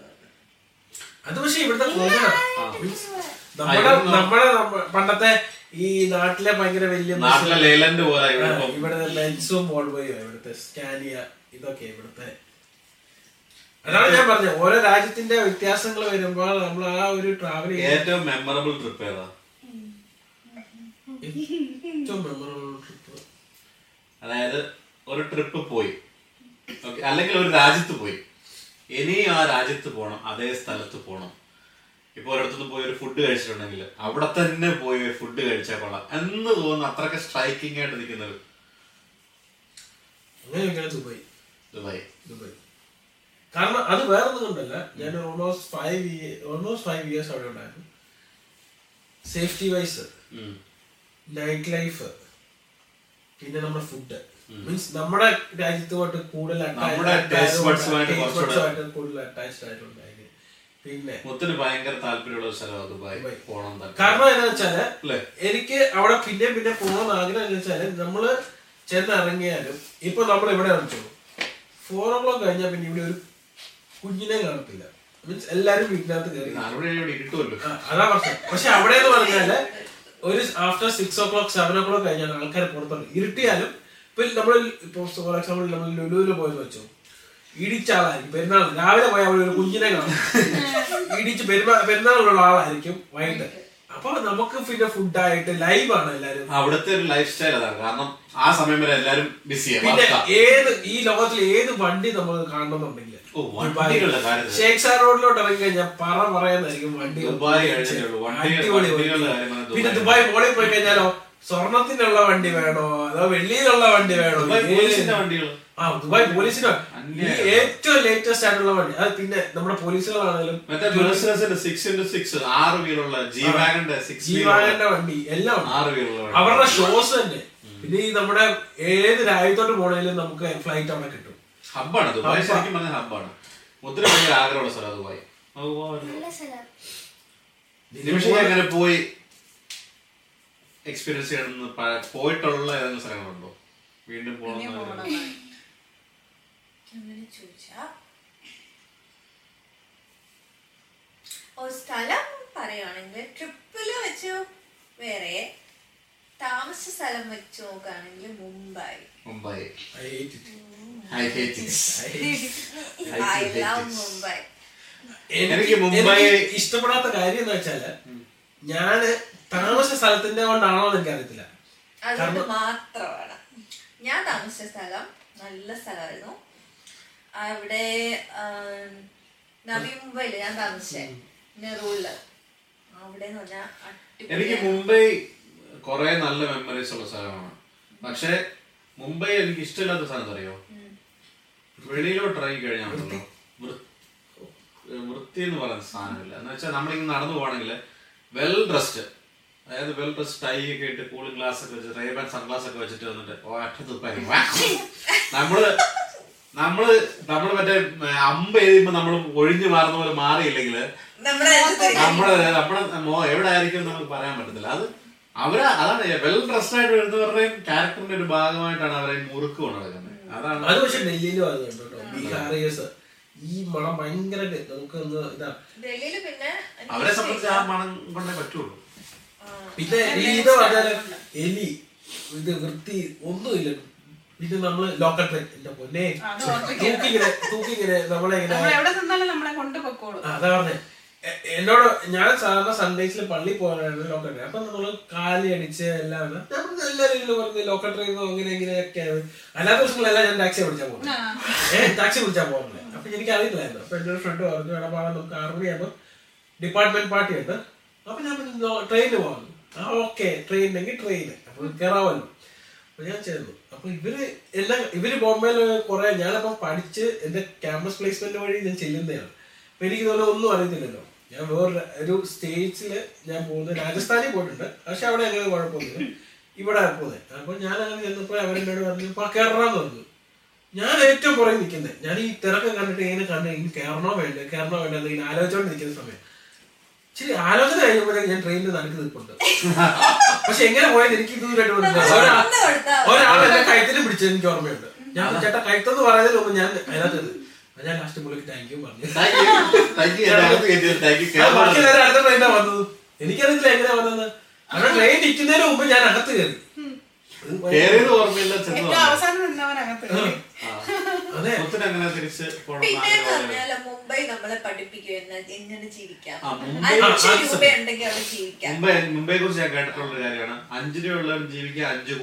അത് പക്ഷെ ഇവിടുത്തെ കോമൺ നമ്മുടെ നമ്മുടെ നമ്മ- പണ്ടത്തെ ഈ നാട്ടിലെ ഭയങ്കര വലിയ
നാട്ടിലെ ലേലന്റ് പോലെ ലെൻസും
ഇവിടുത്തെ ബെൻസും വോൾവോയും ഇവിടുത്തെ സ്കാനിയ ഇതൊക്കെ ഇവിടുത്തെ. അതാണ് ഞാൻ പറഞ്ഞത്. ഓരോ രാജ്യത്തിന്റെ വ്യത്യാസങ്ങൾ വരുമ്പോൾ നമ്മൾ ആ ഒരു ട്രാവൽ
ഏറ്റവും മെമ്മറബിൾ ട്രിപ്പ് ഏതാ?
ഏറ്റവും മെമ്മറബിൾ ട്രിപ്പ്
അതായത് ഒരു ട്രിപ്പ് പോയി. അല്ലെങ്കിൽ ഒരു രാജ്യത്ത് പോയി. ഇനിയും ആ രാജ്യത്ത് പോകണം അതേ സ്ഥലത്ത് പോകണം ഇപ്പൊ ഒരിടത്തുനിന്ന് പോയി ഒരു ഫുഡ് കഴിച്ചിട്ടുണ്ടെങ്കിൽ അവിടെ തന്നെ പോയി ഒരു ഫുഡ് കഴിച്ചാൽ കൊള്ളാം. എന്ന് തോന്നുന്നു അത്രയ്ക്ക് സ്ട്രൈക്കിംഗ് ആയിട്ട് നിൽക്കുന്നത്.
അങ്ങനെയൊക്കെയാണ് ദുബായ്.
ദുബായ്.
ദുബായ്. കാരണം അത് വേറെ കൊണ്ടല്ല. ഞാൻ almost five almost five years അവിടെ ഉണ്ടായിരുന്നു. Safety vice. നൈറ്റ് ലൈഫ് പിന്നെ നമ്മുടെ ഫുഡ് മീൻസ് നമ്മുടെ രാജ്യത്തുമായിട്ട് കൂടുതൽ അറ്റാച്ച്ഡ് ആയിട്ടുണ്ടായിരുന്നു പിന്നെ
മുത്തിന് ഭയങ്കര താല്പര്യമുള്ള ഒരു സ്ഥലമാണ് ദുബായ്.
ദുബായ്.
പോണം തന്നെ
കാരണം എന്താ
വെച്ചാൽ
എനിക്ക് അവിടെ പിന്നെ പിന്നെ പോകണം ആഗ്രഹം എന്ന് വെച്ചാൽ നമ്മൾ ചെന്നിറങ്ങിയാലും ഇപ്പൊ നമ്മൾ ഇവിടെ ഇറങ്ങിച്ചോളൂ ഫോർ ഓ ക്ലോക്ക് കഴിഞ്ഞാൽ പിന്നെ ഇവിടെ ഒരു കുഞ്ഞിനെ കാണത്തില്ല. മീൻസ് എല്ലാരും വീട്ടിനകത്ത് കയറി. അതാ പ്രശ്നം. പക്ഷെ അവിടെ എന്ന് പറഞ്ഞാൽ ഒരു after six o'clock seven o'clock കഴിഞ്ഞാൽ ആൾക്കാർ പുറത്തുണ്ട് ഇരുട്ടിയാലും ഇപ്പൊ നമ്മൾ ഇപ്പൊ ഫോർ എക്സാമ്പിൾ നമ്മൾ ലുലുവിൽ പോയെന്ന് വെച്ചു. ഇടിച്ച ആളായിരിക്കും പെരുന്നാൾ. രാവിലെ പോയാൽ അവിടെ ഒരു കുഞ്ഞിനെ കാണും. ഇടിച്ച് പെരുന്നാൾ പെരുന്നാളിലുള്ള ആളായിരിക്കും വൈകിട്ട്. അപ്പൊ നമുക്ക് പിന്നെ ഫുഡായിട്ട് ആണ് എല്ലാരും.
അവിടുത്തെ ഒരു ലൈഫ് സ്റ്റൈൽ അതാണ്. കാരണം ആ സമയം വരെ എല്ലാരും ബിസിയാണ്
പിന്നെ ഏത് ഈ ലോകത്തിൽ ഏത് വണ്ടി നമ്മൾ കാണണമെന്നുണ്ടെങ്കിൽ. ഷേഖ് റോഡിലോട്ട് ഇറങ്ങി കഴിഞ്ഞാൽ പറ പറയുന്നതായിരിക്കും വണ്ടി പിന്നെ
ദുബായ്.
മോളിൽ പോയി കഴിഞ്ഞാലോ? സ്വർണത്തിനുള്ള വണ്ടി വേണോ? അതോ വെള്ളിയിലുള്ള വണ്ടി വേണോ? ആ ദുബായ് പോലീസിനോ ഏറ്റവും ലേറ്റസ്റ്റ് ആയിട്ടുള്ള വണ്ടി. അത് പിന്നെ നമ്മുടെ പോലീസുകളാണെങ്കിലും ജീവാഗന്റെ വണ്ടി എല്ലാം അവരുടെ ഷോസ് തന്നെ. പിന്നെ ഈ നമ്മുടെ ഏത് രാജ്യത്തോട്ട് പോണേലും നമുക്ക് ഫ്ലൈറ്റ് അവിടെ കിട്ടും.
ഹബ്ബാണ് ദുബായ് ശരിക്കും പറഞ്ഞ ഹബ്ബാണ്. മുദ്ര ഭയങ്കര ആഗ്രഹമുള്ള സ്ഥലം ദുബായ് അത്
നല്ല സ്ഥലം.
നിമിഷം അങ്ങനെ പോയി എക്സ്പീരിയൻസ് ചെയ്യണമെന്ന് പോയിട്ടുള്ള ഏതെങ്കിലും സ്ഥലങ്ങളുണ്ടോ? വീണ്ടും പോകണം
ഒരു സ്ഥലം പറയുകയാണെങ്കിൽ ട്രിപ്പിൽ വെച്ച് വേറെ താമസ സ്ഥലം വെച്ച് നോക്കുകയാണെങ്കിൽ Mumbai.
Mumbai.
I hate it.
I
എനിക്ക് മുംബൈ-
ഇഷ്ടപ്പെടാത്ത കാര്യം എന്ന് വെച്ചാൽ ഞാൻ താമസ സ്ഥലത്തിന്റെ കൊണ്ടാണോ എനിക്ക്
അറിയത്തില്ല മാത്രമാണ് ഞാൻ താമസിച്ച സ്ഥലം നല്ല സ്ഥലമായിരുന്നു അവിടെ നവി മുംബൈയിൽ ഞാൻ താമസിച്ചേ നെറൂളിൽ അവിടെ
എനിക്ക് മുംബൈ കുറെ നല്ല മെമ്മറീസ് ഉള്ള സ്ഥലമാണ് പക്ഷെ മുംബൈ എനിക്ക് ഇഷ്ടമില്ലാത്ത സ്ഥലം അറിയോ വെളിയിലോട്ട് ഇറങ്ങി കഴിഞ്ഞാൽ വൃത്തി. എന്ന് പറയുന്ന സാധനമില്ല. എന്ന് വെച്ചാൽ നമ്മളിങ്ങനെ നടന്നു പോകണമെങ്കിൽ വെൽ ഡ്രസ്ഡ് അതായത് വെൽ ഡ്രസ്ഡ് ടൈ ഒക്കെ ഇട്ട് കൂളിംഗ് ഗ്ലാസ് ഒക്കെ വെച്ച് റേബൻ സൺഗ്ലാസ് ഒക്കെ വെച്ചിട്ട് വന്നിട്ട് നമ്മൾ നമ്മൾ നമ്മൾ മറ്റേ അമ്പ എഴുതുമ്പോ നമ്മൾ ഒഴിഞ്ഞു മാറുന്ന പോലെ മാറിയില്ലെങ്കിൽ
നമ്മുടെ
നമ്മുടെ എവിടെ ആയിരിക്കും നമുക്ക് പറയാൻ പറ്റത്തില്ല. അത് അവർ അതാണ് വെൽ ഡ്രസ്ഡ് ആയിട്ട് വരുന്നവരുടെയും ക്യാരക്ടറിന്റെ ഒരു ഭാഗമായിട്ടാണ് അവരെ മുറുക്ക് കൊണ്ടുവരുന്നത് അതാണ്.
അത് പക്ഷെ ഡൽഹിയിലും അത് കേട്ടോ. ബീഹാറിയേഴ്സ് ഈ മണം ഭയങ്കരമായിട്ട് നമുക്ക് ഒന്ന് ഇതാ.
പിന്നെ
അവരെ സംബന്ധിച്ച് ആ മണം കൊണ്ടേ പറ്റുള്ളൂ.
പിന്നെ ഇത് പറഞ്ഞാൽ എലി ഇത് വൃത്തി ഒന്നുമില്ല. പിന്നെ നമ്മൾ ലോക്കൽ ട്രെയിൻ എന്റെ പൊന്നെ. തൂക്കിങ്ങനെ തൂക്കിങ്ങനെ നമ്മളെ ഇങ്ങനെ അതാ പറഞ്ഞേ. എന്നോട് ഞാൻ സാധാരണ സൺഡേസിൽ പള്ളി പോകാനായിരുന്നു ലോക്കൽ ട്രെയിൻ അപ്പൊ നമ്മൾ കാലി അടിച്ച് എല്ലാം. നമ്മൾ എല്ലാവരും പറഞ്ഞു ലോക്കൽ ട്രെയിൻ അങ്ങനെ ഇങ്ങനെയൊക്കെയാണ് അല്ലാത്ത ദിവസങ്ങളെല്ലാം ഞാൻ ടാക്സി പിടിച്ചാൽ പോകുന്നത് ഏഹ് ടാക്സി പിടിച്ചാൽ പോകുന്നത് അപ്പൊ എനിക്ക് അറിയില്ലായിരുന്നു അപ്പൊ എന്റെ ഒരു ഫ്രണ്ട് പറഞ്ഞു ഇടപാടാൻ നമുക്ക് ആർമി മണിയാകുമ്പോൾ ഡിപ്പാർട്ട്മെന്റ് പാർട്ടി ഉണ്ട്. അപ്പൊ ഞാൻ ട്രെയിനിന് പോകുന്നു ആ ഓക്കെ ട്രെയിനിനെങ്കിൽ ട്രെയിന് അപ്പൊ കയറാമല്ലോ അപ്പൊ ഞാൻ ചേർന്നു അപ്പൊ ഇവർ എല്ലാം ഇവർ ബോംബെയിൽ കുറെ ഞാനപ്പം പഠിച്ച് എന്റെ ക്യാമ്പസ് പ്ലേസ്മെന്റ് വഴി ഞാൻ ചെല്ലുന്നതാണ്. അപ്പൊ എനിക്ക് ഇതുപോലെ ഒന്നും അറിയത്തില്ലല്ലോ. ഞാൻ വേറെ ഒരു സ്റ്റേറ്റ്സിൽ ഞാൻ പോകുന്നത് രാജസ്ഥാനിൽ പോയിട്ടുണ്ട്. പക്ഷെ അവിടെ അങ്ങനെ കുഴപ്പമൊന്നുമില്ല. ഇവിടെ പോകുന്നത് അപ്പൊ ഞാൻ അങ്ങനെ ചെന്നപ്പോ അവരെന്നോട് പറഞ്ഞു ഇപ്പൊ കയറാന്ന് പറഞ്ഞു. ഞാൻ ഏറ്റവും പുറകെ നിൽക്കുന്നത് ഞാൻ ഈ തിരക്കം കണ്ടിട്ട് ഇങ്ങനെ കണ്ട് ഇനി കയറണോ വേണ്ട? കയറണോ വേണ്ട എന്ന് ഇങ്ങനെ ആലോചിച്ചോണ്ട് നിൽക്കുന്ന സമയം. ശരി ആലോചന കഴിയുമ്പോഴേക്കും ഞാൻ ട്രെയിനിൽ നടക്ക് നിൽപ്പുണ്ട്. പക്ഷെ എങ്ങനെ പോയത് എനിക്ക് ഇതുവരെയായിട്ട് മനസ്സിലായി ഒരാൾ എന്നെ കഴുത്തിന് പിടിച്ചത് എനിക്ക് ഓർമ്മയുണ്ട്. ഞാൻ ചേട്ടാ കഴുത്തെന്ന് പറയുന്നതിന് മുമ്പ് ഞാൻ അതിനകത്ത് ഞാൻ ലാസ്റ്റ് പുള്ളിക്ക് താങ്ക് യു പറഞ്ഞു. അടുത്ത ട്രെയിനാ വന്നത്. എനിക്കറിയില്ല എങ്ങനെയാ വന്നത് അവിടെ ട്രെയിൻ നിൽക്കുന്നതിന് മുമ്പ് ഞാൻ അകത്ത് കയറി.
കേറിയത് ഓർമ്മയില്ല അങ്ങനെ തിരിച്ച്
മുംബൈ നമ്മളെ പഠിപ്പിക്കും എങ്ങനെ ജീവിക്കാം?
ആ, മുംബൈ- മുംബൈയെ കുറിച്ച് ഞാൻ കേട്ടിട്ടുള്ള ഒരു കാര്യമാണ്. അഞ്ച് രൂപ ജീവിക്കാം അഞ്ച്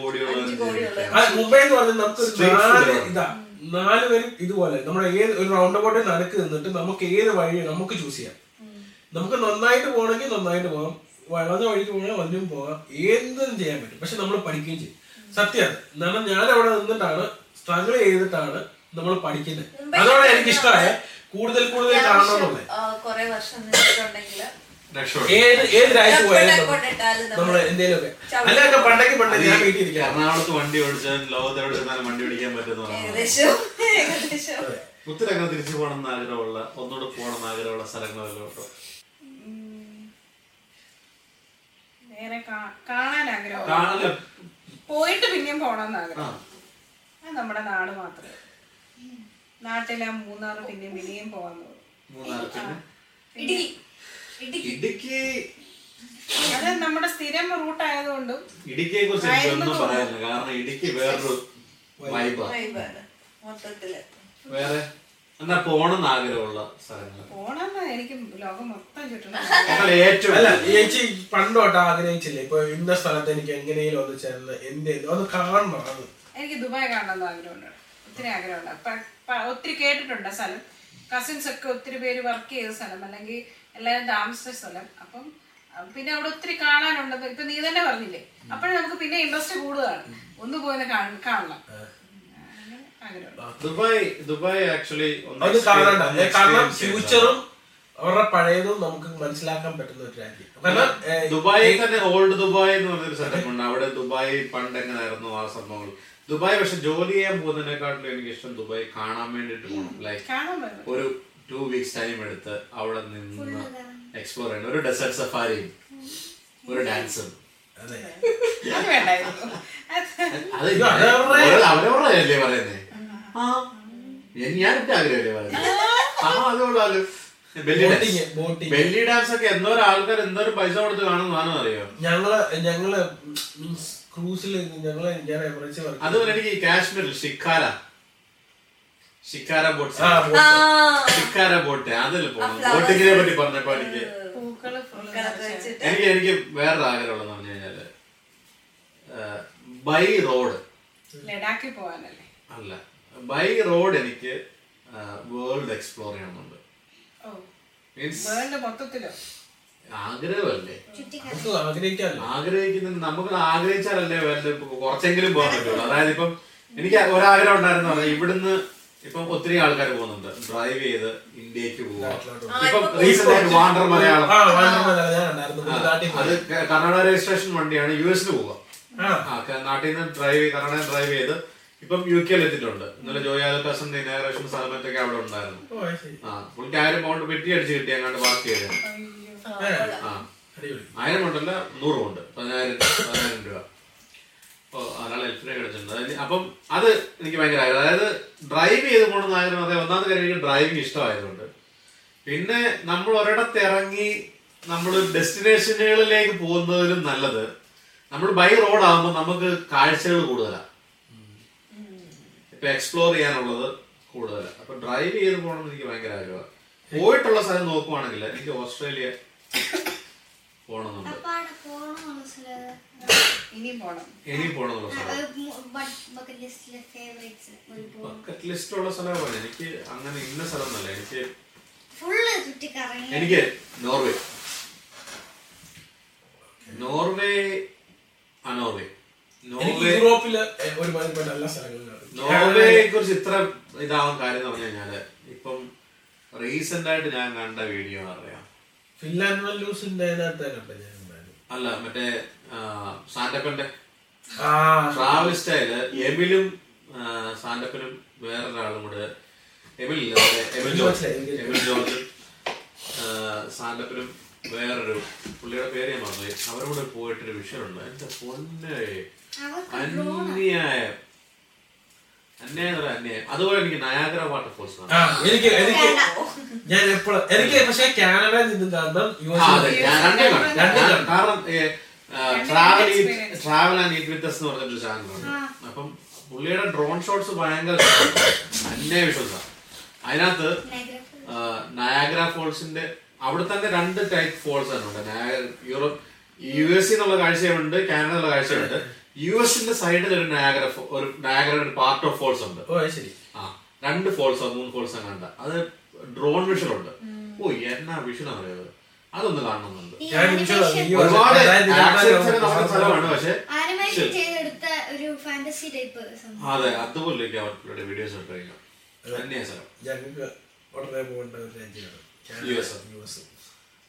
ആ, മുംബൈ എന്ന് പറഞ്ഞാൽ നമുക്ക് ഒരു
Street food
നാല്
ആണ്.
പേരും ഇതുപോലെ നമ്മുടെ ഏത് ഒരു റൗണ്ട് അബൌട്ടിൽ നടുക്ക് നിന്നിട്ട് നമുക്ക് ഏത് വഴി നമുക്ക് ചൂസ് ചെയ്യാം. നമുക്ക് നന്നായിട്ട് പോകണമെങ്കിൽ നന്നായിട്ട് പോകാം വളഞ്ഞ വഴിക്ക് പോകണമെങ്കിൽ വലിയും പോകാം എന്തും ചെയ്യാൻ പറ്റും. പക്ഷെ നമ്മൾ പഠിക്കുകയും ചെയ്യും. സത്യമാണ് കാരണം ഞാൻ അവിടെ നിന്നിട്ടാണ് സ്ട്രഗിൾ ചെയ്തിട്ടാണ് നമ്മൾ പഠിക്കുന്നത്. അതോടെ എനിക്ക് ഇഷ്ടമായ കൂടുതൽ കൂടുതൽ കാണണമെന്നുള്ളത് ഏത് ഏത് രാജ്യത്ത് പോയാലും നമ്മൾ- എന്തേലുമൊക്കെ. അല്ലൊക്കെ പണ്ടൊക്കെ പണ്ട് ഞാൻ വീട്ടിൽ
എറണാകുളത്ത് വണ്ടി ഓടിച്ചാൽ ലോകത്ത് എവിടെ ചെന്നാലും വണ്ടി ഓടിക്കാൻ പറ്റുന്ന അങ്ങനെ തിരിച്ചു പോകണം എന്ന് ആഗ്രഹമുള്ള ഒന്നുകൂടെ പോകണം എന്ന് ആഗ്രഹമുള്ള സ്ഥലങ്ങളല്ലോ കേട്ടോ
വേറെ കാണാൻ ആഗ്രഹം പോയിട്ട് പിന്നെയും പോണമെന്ന് ആഗ്രഹം.
ആ.
നമ്മുടെ നാട് മാത്രമേ നാട്ടിലെ മൂന്നാറ് പിന്നെയും പിന്നെയും പോകാൻ
പിന്നെ?
ഇടുക്കി.
അത് നമ്മുടെ സ്ഥിരം റൂട്ട് ആയതുകൊണ്ടും
ഇടുക്കിയെ കുറിച്ച് എനിക്കൊന്നും പറയാനില്ല. കാരണം ഇടുക്കി വേറൊരു വൈബാ.
വൈബാണ് മൊത്തത്തിൽ.
വേറെ? എന്നാ പോണെന്ന് ആഗ്രഹമുള്ള സ്ഥലങ്ങൾ
പോണമെന്ന് എനിക്ക് ലോകം മൊത്തം ചുറ്റണം
ഞങ്ങൾ ഏറ്റവും
അല്ല ചേച്ചി പണ്ടോട്ട് ആഗ്രഹിച്ചില്ലേ? ഇപ്പൊ ഇന്ന സ്ഥലത്ത് എനിക്ക് എങ്ങനെയും ഒന്ന് ചേർന്ന് എന്ത് ഒന്ന് കാണണം അത്.
എനിക്ക് ദുബായ് കാണണമെന്ന് ആഗ്രഹമുണ്ട്. ഒത്തിരി ആഗ്രഹമുണ്ട്. ഒത്തിരി കേട്ടിട്ടുണ്ട് സ്ഥലം. കസിൻസ് ഒക്കെ ഒത്തിരി പേര് വർക്ക് ചെയ്ത സ്ഥലം. അല്ലെങ്കിൽ എല്ലാവരും താമസിച്ച സ്ഥലം അപ്പം പിന്നെ അവിടെ ഒത്തിരി കാണാനുണ്ട്. ഇപ്പൊ നീ തന്നെ പറഞ്ഞില്ലേ? അപ്പോഴും നമുക്ക് പിന്നെ ഇൻട്രസ്റ്റ് കൂടുതലാണ്. ഒന്ന് പോയി കാണണം. കാണണം
ദുബായ് ദുബായ് ആക്ച്വലി
അത് കാണണ്ട. കാരണം ഫ്യൂച്ചറും അവരുടെ പഴയതും നമുക്ക് മനസ്സിലാക്കാൻ പറ്റുന്ന ഒരു രാജ്യം. കാരണം
ദുബായി തന്നെ ഓൾഡ് ദുബായ് എന്ന് പറഞ്ഞൊരു സെറ്റപ്പ് ഉണ്ട്. അവിടെ ദുബായ് പണ്ട് എങ്ങനെയായിരുന്നു ആ സംഭവങ്ങൾ? ദുബായ് പക്ഷെ ജോലി ചെയ്യാൻ പോകുന്നതിനെക്കാട്ടിലും എനിക്ക് ഇഷ്ടം ദുബായ് കാണാൻ വേണ്ടിട്ട് പോകണം ലൈക്ക് ഒരു ടു വീക്സ് ടൈം എടുത്ത് അവിടെ നിന്ന് എക്സ്പ്ലോർ ചെയ്യണം. ഒരു ഡെസേർട്ട് സഫാരിയും ഒരു ഡാൻസും അല്ലേ പറയുന്നേ? ആ. ഞാൻ- ഞാൻ എന്റെ ആഗ്രഹമല്ലേ ആ. അത് കൊള്ളാലോ ബെല്ലി ഡാൻസ് ഒക്കെ എന്തോരം ആൾക്കാർ എന്തോരം പൈസ കൊടുത്ത് കാണുന്നതാണോ അറിയോ?
ഞങ്ങൾ ഞങ്ങൾ മീൻസ് ക്രൂസിൽ ഞങ്ങൾ ഞാൻ എമറേറ്റ്സ് വർക്ക്
അതുപോലെ എനിക്ക് കാശ്മീരിൽ ഷിക്കാര ഷിക്കാര ബോട്ട് ഷിക്കാര ബോട്ട്. അതിൽ പോകണം ബോട്ടിങ്ങിനെ പറ്റി പറഞ്ഞപ്പോ എനിക്ക് എനിക്ക് എനിക്ക് വേറൊരു ആഗ്രഹമുള്ളതെന്ന് പറഞ്ഞു കഴിഞ്ഞാൽ ബൈ റോഡ്.
ലഡാക്കിൽ പോവാനല്ലേ
അല്ല. ബൈ റോഡ് എനിക്ക് വേൾഡ് എക്സ്പ്ലോർ ചെയ്യണമെന്നുണ്ട്. ആഗ്രഹമല്ലേ? ആഗ്രഹിക്കുന്ന നമുക്ക് ആഗ്രഹിച്ചാലല്ലേ വേൾഡ് കുറച്ചെങ്കിലും പോകാൻ പറ്റുള്ളൂ. അതായത് ഇപ്പം എനിക്ക് ഒരാഗ്രഹം ഉണ്ടായിരുന്നു. ഇവിടുന്ന് ഇപ്പം ഒത്തിരി ആൾക്കാർ പോകുന്നുണ്ട്. ഡ്രൈവ് ചെയ്ത് ഇന്ത്യയ്ക്ക് വാണ്ടർ മലയാളം. അത് കർണാടക രജിസ്ട്രേഷൻ വണ്ടിയാണ് യു എസിൽ പോവുക. നാട്ടിൽ നിന്ന് ഡ്രൈവ് ചെയ്ത് കർണാടക ഡ്രൈവ് ചെയ്ത് ഇപ്പം യു കെയിൽ എത്തിയിട്ടുണ്ട്. ഇന്നലെ ജോയി ആലക്കാസിന്റെ ഇനാഗ്രേഷൻ സമയത്തൊക്കെ അവിടെ ഉണ്ടായിരുന്നു.
ഓ ശരി.
ആ പുള്ളിക്ക് ആയിരം പൗണ്ട് പെറ്റി അടിച്ച് കിട്ടി അങ്ങാണ്ട് പാർക്ക് ചെയ്ത് ആയിരം ഉണ്ടല്ല നൂറ് പൗണ്ട് പതിനായിരം പതിനായിരം രൂപ. അപ്പം അത് എനിക്ക് ഭയങ്കര ആഗ്രഹം. അതായത് ഡ്രൈവ് ചെയ്ത് പോകണമെന്ന് ആഗ്രഹം അതായത് ഒന്നാമത്തെ കാര്യം എനിക്ക് ഡ്രൈവിംഗ് ഇഷ്ടമായതുകൊണ്ട്. പിന്നെ നമ്മൾ ഒരിടത്ത് ഇറങ്ങി നമ്മൾ ഡെസ്റ്റിനേഷനുകളിലേക്ക് പോകുന്നതിലും നല്ലത് നമ്മൾ ബൈ റോഡ് ആകുമ്പോൾ നമുക്ക് കാഴ്ചകൾ കൂടുതലാണ് ഇപ്പൊ എക്സ്പ്ലോർ ചെയ്യാനുള്ളത് കൂടുതലാണ് അപ്പൊ ഡ്രൈവ് ചെയ്ത് പോകണമെന്ന് എനിക്ക് ഭയങ്കര ആഗ്രഹമാണ് പോയിട്ടുള്ള സ്ഥലം നോക്കുവാണെങ്കിൽ എനിക്ക് ഓസ്ട്രേലിയ
പോണം.
ഇനിയും
സ്ഥലം
ബക്കറ്റ്
ലിസ്റ്റ് ഉള്ള സ്ഥലമാണ് എനിക്ക് അങ്ങനെ ഇന്ന സ്ഥലം എന്നല്ല എനിക്ക് എനിക്ക് നോർവേ. നോർവേ ആ നോർവേ.
എനിക്ക്
നോർവേ
യൂറോപ്പിൽ
നോർവേയെ കുറിച്ച് ഇത്ര ഇതാവാൻ കാര്യം എന്ന് പറഞ്ഞു കഴിഞ്ഞാൽ ഇപ്പം റീസെന്റ് ആയിട്ട് ഞാൻ കണ്ട വീഡിയോ അറിയാം
ഫിൻലാൻഡ്
അല്ല മറ്റേ സാന്റപ്പന്റെ.
ആ
ട്രാവൽ സ്റ്റൈൽ എമിലും സാന്റപ്പനും വേറൊരാളും കൂടെ Emil Emil George. Emil George സാന്റപ്പനും വേറൊരു പുള്ളിയുടെ പേര് ഞാൻ പറഞ്ഞു അവരോട് പോയിട്ടൊരു വിഷയമുണ്ട്. എന്റെ പൊന്നെ. അന്യായ. അന്യായം എന്ന് പറയാൻ അന്യായം. അതുപോലെ എനിക്ക് നയാഗ്ര വാട്ടർഫോൾസ്
ആ എനിക്ക് എനിക്ക് ഞാൻ എപ്പോഴും എനിക്ക് പക്ഷെ കാനഡയിൽ നിന്ന് കാണണം യു
ആ,
എസ്
അതെ. ഞാൻ രണ്ടും കാണും.
രണ്ടും കാണും.
കാരണം travel travel and eat with എന്ന് പറഞ്ഞിട്ട് ചാനലുണ്ട് അപ്പം പുള്ളിയുടെ ഡ്രോൺ ഷോട്ട്സ് ഭയങ്കര അന്യായ വിശ്വാസമാണ് അതിനകത്ത് നയാഗ്ര ഫോൾസിന്റെ അവിടെ തന്നെ രണ്ട് ടൈപ്പ് ഫോൾസ് ആണ്. ഉണ്ട് യൂറോപ്പ് യു എസ് എന്നുള്ള കാഴ്ചയുണ്ട് കാനഡ എന്നുള്ള കാഴ്ചയുണ്ട്. യു എസിന്റെ സൈഡിൽ ഒരു നാഗര ഒരു നാഗര ഒരു പാർട്ട് ഓഫ് ഫോൾസ് ഉണ്ട്.
ഓ ശരി.
ആ രണ്ട് ഫോൾസോ മൂന്ന് ഫോൾസോ കണ്ട. അത് ഡ്രോൺ വിഷൻ ഉണ്ട്. ഓ എന്നാ വിഷൻ അറിയാതെ അതൊന്ന് കാണണമെന്നുണ്ട്. ഒരുപാട് സ്ഥലമാണ് പക്ഷെ അതെ അതുപോലെ അവരുടെ വീഡിയോസ് കഴിഞ്ഞാൽ സ്ഥലം.
ഞങ്ങൾക്ക് ഉടനെ പോകേണ്ട ഒരു രാജ്യമാണ്
US.
U S.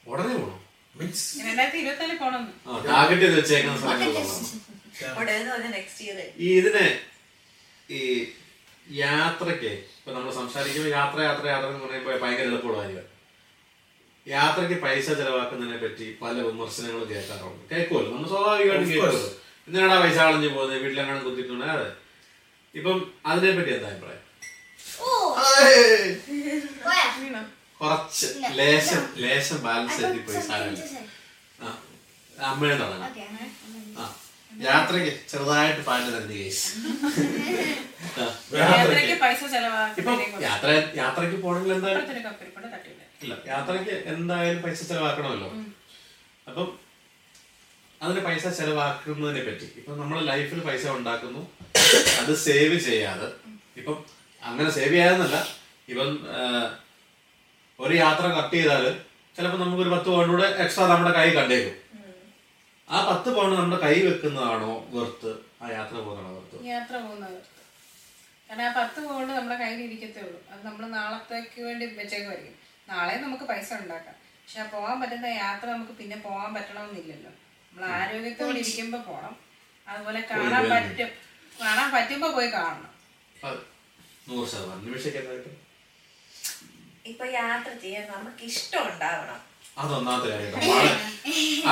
ഉടനെ പോകണം
മീൻസ്
ടാർഗറ്റ് ചെയ്ത് വെച്ചേക്കുന്ന സ്ഥലങ്ങളിലാണ് ഈ ഇതിനെ ഈ യാത്രയ്ക്ക് ഇപ്പൊ നമ്മൾ സംസാരിക്കുമ്പോൾ യാത്ര യാത്ര യാത്ര എന്ന് പറയുമ്പോൾ ഭയങ്കര എളുപ്പമുള്ള കാര്യമാണ്. യാത്രയ്ക്ക് പൈസ ചെലവാക്കുന്നതിനെ പറ്റി പല വിമർശനങ്ങളും കേൾക്കാറുണ്ട്. കേൾക്കുമല്ലോ? നമ്മൾ സ്വാഭാവികമായിട്ട്. കേൾക്കുമല്ലോ. എന്തിനാടാ പൈസ കളഞ്ഞു പോകുന്നത്? വീട്ടിലെങ്ങനെ കുത്തിയിട്ടുണ്ട്? അതെ. ഇപ്പം അതിനെ പറ്റി എന്താ അഭിപ്രായം? കുറച്ച് ലേശം ലേശം ബാലൻസ് ചെയ്തി പോയി സാധനം ആ. അമ്മയെ തുടങ്ങാം
ഓക്കെ അങ്ങനെ
ആ. യാത്രയ്ക്ക് ചെറുതായിട്ട് പാട്ട് തന്നെ കേസ് യാത്ര യാത്രയ്ക്ക് പോകണമെങ്കിൽ എന്തായാലും ഇല്ല യാത്രയ്ക്ക് എന്തായാലും പൈസ ചെലവാക്കണമല്ലോ. അപ്പം അതിന് പൈസ ചെലവാക്കുന്നതിനെ പറ്റി. ഇപ്പൊ നമ്മൾ ലൈഫിൽ പൈസ ഉണ്ടാക്കുന്നു. അത് സേവ് ചെയ്യാതെ. ഇപ്പം അങ്ങനെ സേവ് ചെയ്യാതെന്നല്ല. ഇപ്പം ഒരു യാത്ര കട്ട് ചെയ്താൽ ചിലപ്പോൾ നമുക്കൊരു പത്ത് പൗണ്ട് കൂടെ എക്സ്ട്രാ നമ്മുടെ കൈ കണ്ടേക്കും. ആ പത്ത് പൗണ്ട് നമ്മുടെ കൈ വെക്കുന്നതാണോ വെർത്ത് ആ യാത്ര പോകുന്നതാണോ വെർത്ത്
യാത്ര പോകുന്നത് കാരണം ആ പത്ത് പൗണ്ട് നമ്മുടെ കയ്യിൽ ഇരിക്കത്തേ ഉള്ളൂ. അത് നമ്മൾ നാളത്തേക്ക് വേണ്ടി വെച്ചേക്കുമായിരിക്കും. നാളെ നമുക്ക് പൈസ ഉണ്ടാക്കാം. പക്ഷെ ആ പോകാൻ പറ്റുന്ന യാത്ര നമുക്ക് പിന്നെ പോകാൻ പറ്റണമെന്നില്ലല്ലോ. നമ്മൾ ആരോഗ്യത്തോടെ ഇരിക്കുമ്പോൾ പോണം. അതുപോലെ കാണാൻ പറ്റും. കാണാൻ പറ്റുമ്പോൾ പോയി കാണണം.
നൂറ് ശതമാനം.
ഇപ്പൊ യാത്ര ചെയ്യാൻ നമുക്ക് ഇഷ്ടം ഉണ്ടാവണം.
അതൊന്നാമത്തെ കാര്യം.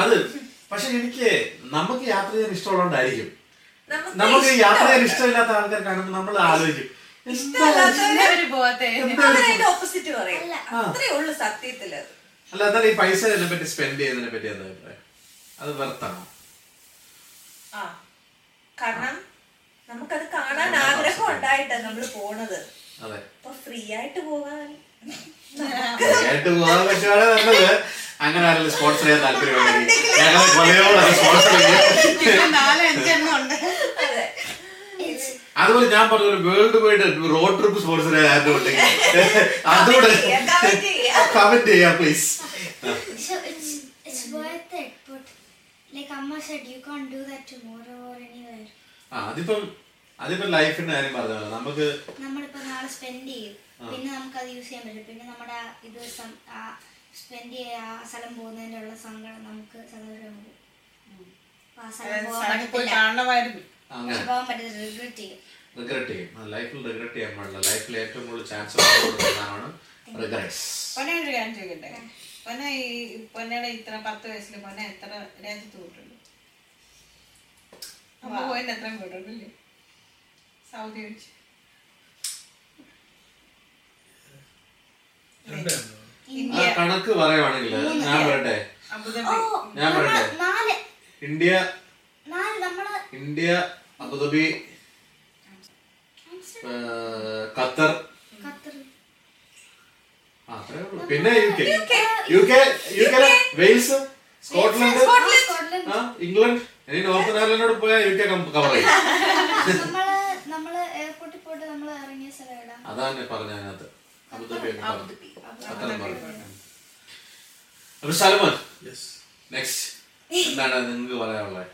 അത് പക്ഷെ എനിക്ക് നമുക്ക് യാത്ര ചെയ്യാൻ ഇഷ്ടമുള്ളതുകൊണ്ടായിരിക്കും. നമുക്ക് യാത്ര ചെയ്യാൻ ഇഷ്ടമില്ലാത്ത ആൾക്കാർ കാണുമ്പോൾ നമ്മൾ ആലോചിക്കും. അല്ല. എന്നാൽ ഈ പൈസ ഇതിനെ പറ്റി സ്പെൻഡ് ചെയ്യുന്നതിനെ പറ്റി എന്താ അഭിപ്രായം? അത് വെറുത്താണോ?
ആ. കാരണം നമുക്കത് കാണാൻ ആഗ്രഹം ഉണ്ടായിട്ടാ നമ്മൾ പോണത്.
അതെ.
അപ്പൊ ഫ്രീ ആയിട്ട് പോകാൻ.
ആയിട്ട് പോകാൻ പറ്റുവാണ് നല്ലത്. അങ്ങനെ ആരെങ്കിലും സ്പോർട്സ് ചെയ്യാൻ താല്പര്യമുണ്ടെങ്കിൽ ഞങ്ങൾ സ്പോൺസർ അതുപോലെ ഞാൻ പറഞ്ഞ ഒരു world wide road trip sports ചെയ്യാൻ ആരും ഉണ്ടെങ്കിൽ അതുകൂടെ കമന്റ് ചെയ്യാം please
So it's it's worth it, but like Amma said, you can't do that tomorrow or
ആ അതിപ്പം അതിപ്പോ ലൈഫിന്റെ കാര്യം പറഞ്ഞല്ലോ നമുക്ക്
നമ്മളിപ്പോ നാളെ സ്പെൻഡ് ചെയ്യും. പിന്നെ നമുക്ക് അത് യൂസ് ചെയ്യാൻ പറ്റും. പിന്നെ നമ്മുടെ ആ ഇത് സ്പെൻഡ് ചെയ്യ ആ സ്ഥലം പോകുന്നതിനുള്ള സങ്കടം നമുക്ക് സന്തോഷം വരും. അപ്പൊ ആ സ്ഥലം പോകാൻ
സ്ഥലം പോയി
പറ്റത്തില്ല
കാണണമായിരുന്നു.
അങ്ങനെ.
പോകാൻ പറ്റത്തില്ല റിഗ്രറ്റ് ചെയ്യും.
റിഗ്രറ്റ് ചെയ്യും. ലൈഫിൽ റിഗ്രറ്റ് ചെയ്യാൻ പാടില്ല. ലൈഫിൽ ഏറ്റവും കൂടുതൽ ചാൻസ് കൊടുക്കുന്നതാണ് റിഗ്രറ്റ്സ്
പൊന്നെ ഒരു കാര്യം ചോദിക്കട്ടെ? പൊന്നെ ഈ പൊന്നയുടെ ഇത്ര പത്ത് വയസ്സിൽ പൊന്നെ എത്ര രാജ്യത്ത് പോയിട്ടുണ്ട്? അമ്മ പോയിന് എത്രയും പോയിട്ടുണ്ടല്ലേ? സൗദി വെച്ച്.
കണക്ക് പറയുവാണെങ്കിൽ ഞാൻ പറയട്ടെ? ഞാൻ പറയട്ടെ? India. India Abu Dhabi Qatar. പിന്നെ U K. U K. U K Wales Scotland. England. ഇനി നോർത്ത് അയർലൻഡോട് പോയാൽ യു കെ കവർ ചെയ്യും. അതാണ് പറഞ്ഞ അതിനകത്ത് അപ്പൊ സൽമാൻ
യെസ്
നെക്സ്റ്റ് എന്താണ് നിങ്ങൾക്ക് പറയാനുള്ളത്?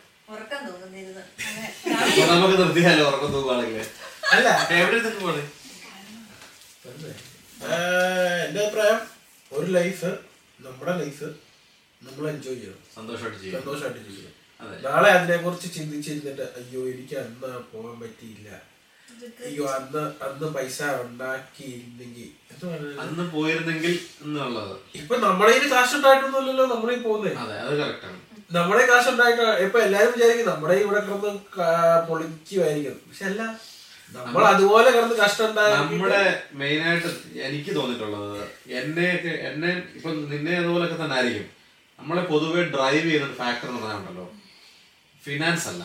നമുക്ക് നിർത്തിയാലോ ഉറക്കം തൂക്കുവാണെങ്കിൽ
അല്ല
എവിടെ പോണേ.
എന്റെ അഭിപ്രായം ഒരു ലൈഫ് നമ്മുടെ ലൈഫ് നമ്മൾ എൻജോയ് ചെയ്യണം.
സന്തോഷമായിട്ട് ചെയ്യണം
സന്തോഷമായിട്ട് ചെയ്യണം
അതെ.
നാളെ അതിനെ കുറിച്ച് ചിന്തിച്ചിരുന്നിട്ട് അയ്യോ എനിക്ക് അന്ന് പോകാൻ പറ്റിയില്ല. അയ്യോ അന്ന് അന്ന് പൈസ ഉണ്ടാക്കിയില്ലെങ്കിൽ.
അന്ന് പോയിരുന്നെങ്കിൽ എന്നുള്ളത്
ഇപ്പൊ നമ്മുടെ കയ്യിൽ കാശ് ഉണ്ടായിട്ടൊന്നുമല്ലല്ലോ നമ്മുടെ ഈ പോകുന്നത്
അതെ അത് കറക്റ്റാണ്.
നമ്മുടെ കാശ് ഉണ്ടായിട്ട് ഇപ്പൊ എല്ലാരും വിചാരിക്കും നമ്മുടെ ഇവിടെ കിടന്ന് പൊളിക്കുമായിരിക്കും പക്ഷെ അല്ല നമ്മൾ അതുപോലെ കിടന്ന് കഷ്ടം
നമ്മുടെ മെയിൻ ആയിട്ട് എനിക്ക് തോന്നിയിട്ടുള്ളത് എന്നെയൊക്കെ എന്നെ ഇപ്പൊ നിന്നെ അതുപോലൊക്കെ തന്നെ ആയിരിക്കും. നമ്മളെ പൊതുവെ ഡ്രൈവ് ചെയ്യുന്ന ഫാക്ടർ എന്ന് പറയാനുണ്ടല്ലോ ഫിനാൻസ് അല്ല.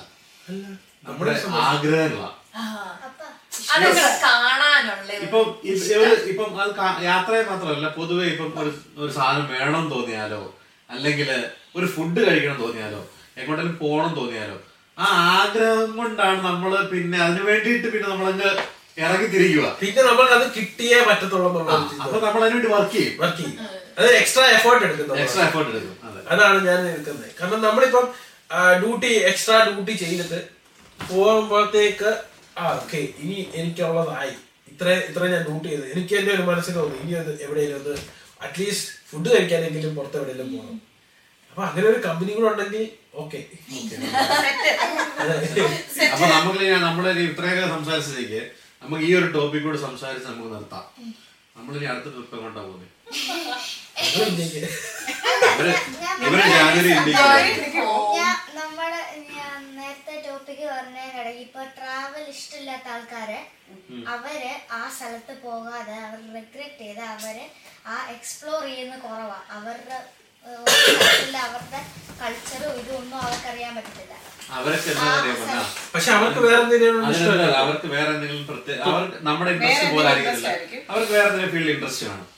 നമ്മുടെ ആഗ്രഹങ്ങളാണ് ഇപ്പം അത് യാത്രയെ മാത്രമല്ല പൊതുവെ ഇപ്പം ഒരു ഒരു സാധനം വേണം തോന്നിയാലോ? അല്ലെങ്കിൽ ഒരു ഫുഡ് കഴിക്കണം തോന്നിയാലോ? എങ്ങോട്ടെങ്കിലും പോകണം തോന്നിയാലോ? ആ ആഗ്രഹം കൊണ്ടാണ് നമ്മൾ പിന്നെ അതിനു വേണ്ടിയിട്ട് പിന്നെ നമ്മളങ്ങ് ഇറങ്ങി തിരിക്കുക
പിന്നെ നമ്മൾ അത് കിട്ടിയേ പറ്റത്തുള്ളൂ.
അപ്പൊ നമ്മൾ അതിനുവേണ്ടി വർക്ക് ചെയ്യും.
വർക്ക് ചെയ്യും. അത് എക്സ്ട്രാ എഫേർട്ട് എടുക്കുന്നു
എക്സ്ട്രാ എഫേർട്ട് എടുക്കും
അതാണ് ഞാൻ എടുക്കുന്നത് കാരണം നമ്മളിപ്പം ഡ്യൂട്ടി എക്സ്ട്രാ ഡ്യൂട്ടി ചെയ്തിട്ട് പോകുമ്പോഴത്തേക്ക് ആ ഓക്കെ ഇനി എനിക്കുള്ളതായി ഇത്ര ഇത്ര ഞാൻ ഡ്യൂട്ടി ചെയ്ത്. എനിക്ക് എന്റെ ഒരു മനസ്സിൽ തോന്നി ഇനി അത് എവിടെയെങ്കിലും ഒന്ന് അറ്റ്ലീസ്റ്റ് ഫുഡ് കഴിക്കാനെങ്കിലും പുറത്ത് എവിടെയെങ്കിലും പോകണം അപ്പൊ അങ്ങനെ ഒരു കമ്പനി കൂടെ ഉണ്ടെങ്കിൽ ഓക്കെ
അപ്പൊ നമുക്ക് ഞാൻ നമ്മളെ ഇത്രയൊക്കെ സംസാരിച്ചതേക്ക് നമുക്ക് ഈ ഒരു ടോപ്പിക് കൂടെ സംസാരിച്ച് നമുക്ക് നിർത്താം. നമ്മളിനി അടുത്ത ട്രിപ്പ് എങ്ങോട്ടാ പോകുന്നത്
നമ്മുടെ ഞാൻ നേരത്തെ ടോപ്പിക്ക് പറഞ്ഞതിനിടയിൽ ഇപ്പൊ ട്രാവൽ ഇഷ്ടമില്ലാത്ത ആൾക്കാര് അവർ ആ സ്ഥലത്ത് പോകാതെ അവർ റിഗ്രറ്റ് ചെയ്ത് അവർ ആ എക്സ്പ്ലോർ ചെയ്യുന്ന കുറവാ. അവരുടെ അവരുടെ കൾച്ചറും ഇതും ഒന്നും അവർക്ക് അറിയാൻ പറ്റത്തില്ല.
അവരൊക്കെ എന്താ അറിയാമോ
പക്ഷെ അവർക്ക് വേറെ എന്തെങ്കിലും
അവർക്ക് വേറെ എന്തെങ്കിലും പ്രത്യേക അവർക്ക് നമ്മുടെ ഇൻട്രസ്റ്റ് പോലെ അവർക്ക് വേറെ എന്തെങ്കിലും ഫീൽഡ് ഇൻട്രസ്റ്റ് കാണും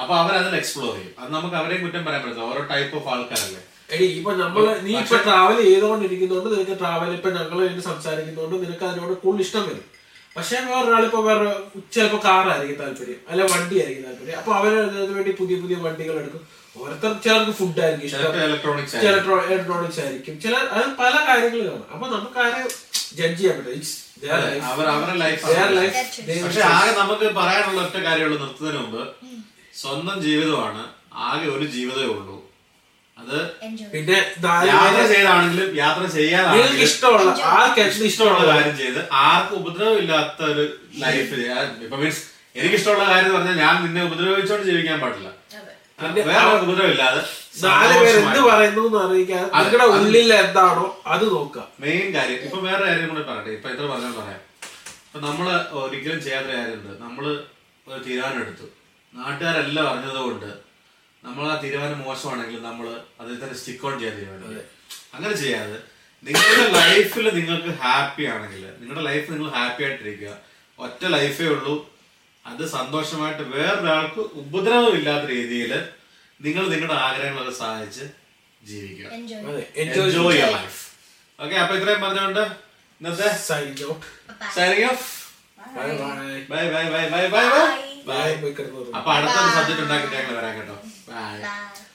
അപ്പൊ അവരതിൽ എക്സ്പ്ലോർ ചെയ്യും. അത് നമുക്ക് അവരെയും കുറ്റം പറയാൻ പറ്റില്ല ഓരോ ടൈപ്പ് ഓഫ് ആൾക്കാരല്ലേ.
എടി ഇപ്പൊ നമ്മൾ നീ ഇപ്പൊ ട്രാവൽ ചെയ്തോണ്ടിരിക്കുന്നോണ്ട് നിനക്ക് ട്രാവൽ ഇപ്പൊ ഞങ്ങൾ വേണ്ടി സംസാരിക്കുന്നോണ്ട് നിനക്ക് അതിനോട് കൂടുതൽ ഇഷ്ടം വരും. പക്ഷെ വേറൊരാളിപ്പോ വേറെ ചിലപ്പോ കാറായിരിക്കും താല്പര്യം. അല്ല വണ്ടി ആയിരിക്കും താല്പര്യം. അപ്പൊ അവർ അതിനു വേണ്ടി പുതിയ പുതിയ വണ്ടികൾ എടുക്കും. ഓരോരുത്തർ ചിലർക്ക് ഫുഡ് ആയിരിക്കും ഇഷ്ടം.
ചിലർക്ക് ഇലക്ട്രോണിക്സ്
ഇലക്ട്രോണിക്സ് ആയിരിക്കും. ചില അത് പല കാര്യങ്ങളും കാണും. അപ്പൊ നമുക്ക് ആരെ ജഡ്ജ് ചെയ്യാൻ പറ്റില്ല.
അവർ അവരുടെ ലൈഫ് പക്ഷെ ആകെ നമുക്ക് പറയാനുള്ള ഒറ്റ കാര്യമുള്ളൂ നിർത്തുന്നതിന് മുമ്പ് സ്വന്തം ജീവിതമാണ് ആകെ ഒരു ജീവിതമേ ഉള്ളൂ. അത്
പിന്നെ
യാത്ര ചെയ്താണെങ്കിലും യാത്ര
ചെയ്യാതെ
ചെയ്യാതാണെങ്കിലും
ഇഷ്ടമുള്ള ആർക്ക്
ഇഷ്ടമുള്ള കാര്യം ചെയ്ത് ആർക്കും ഉപദ്രവം ഇല്ലാത്ത ഒരു ലൈഫ് ഇപ്പൊ മീൻസ് എനിക്ക് ഇഷ്ടമുള്ള കാര്യം എന്ന് പറഞ്ഞാൽ ഞാൻ നിന്നെ ഉപദ്രവിച്ചോണ്ട് ജീവിക്കാൻ പാടില്ല. വേറെ ഉപദ്രവം ഇല്ലാതെ
നാല് പേര് എന്ത് പറയുന്നു എന്ന് അറിയിക്കാൻ നിങ്ങളുടെ ഉള്ളിൽ എന്താണോ അത് നോക്കുക.
മെയിൻ കാര്യം ഇപ്പൊ വേറെ കാര്യം കൂടെ പറയട്ടെ. ഇപ്പൊ എത്ര പറഞ്ഞാൽ പറയാം. ഇപ്പൊ നമ്മൾ ഒരിക്കലും ചെയ്യാത്ത കാര്യമുണ്ട്. നമ്മൾ ഒരു തീരുമാനം എടുത്തു. നാട്ടുകാരെല്ലാം അറിഞ്ഞതുകൊണ്ട് നമ്മൾ ആ തീരുമാനം മോശമാണെങ്കിൽ നമ്മൾ അതിൽ തന്നെ സ്റ്റിക്ക് ഓൺ ചെയ്യാൻ തീരുമാനം അങ്ങനെ ചെയ്യാതെ നിങ്ങളുടെ ലൈഫിൽ നിങ്ങൾക്ക് ഹാപ്പി ആണെങ്കിൽ നിങ്ങളുടെ ലൈഫ് നിങ്ങൾ ഹാപ്പി ആയിട്ടിരിക്കുക. ഒറ്റ ലൈഫേ ഉള്ളൂ. അത് സന്തോഷമായിട്ട് വേറൊരാൾക്ക് ഉപദ്രവമില്ലാത്ത രീതിയിൽ നിങ്ങൾ നിങ്ങളുടെ ആഗ്രഹങ്ങളൊക്കെ സഹായിച്ച് ജീവിക്കുക.
എൻജോയ്
യുവർ ലൈഫ് ഓക്കെ അപ്പൊ ഇത്രയും പറഞ്ഞുകൊണ്ട് ഇന്നത്തെ signing off
bye bye
bye bye bye bye bye അപ്പൊ അടുത്തൊരു സബ്ജക്ട് ഉണ്ടാക്കിട്ട് ഞങ്ങൾ വരാം കേട്ടോ. ബൈ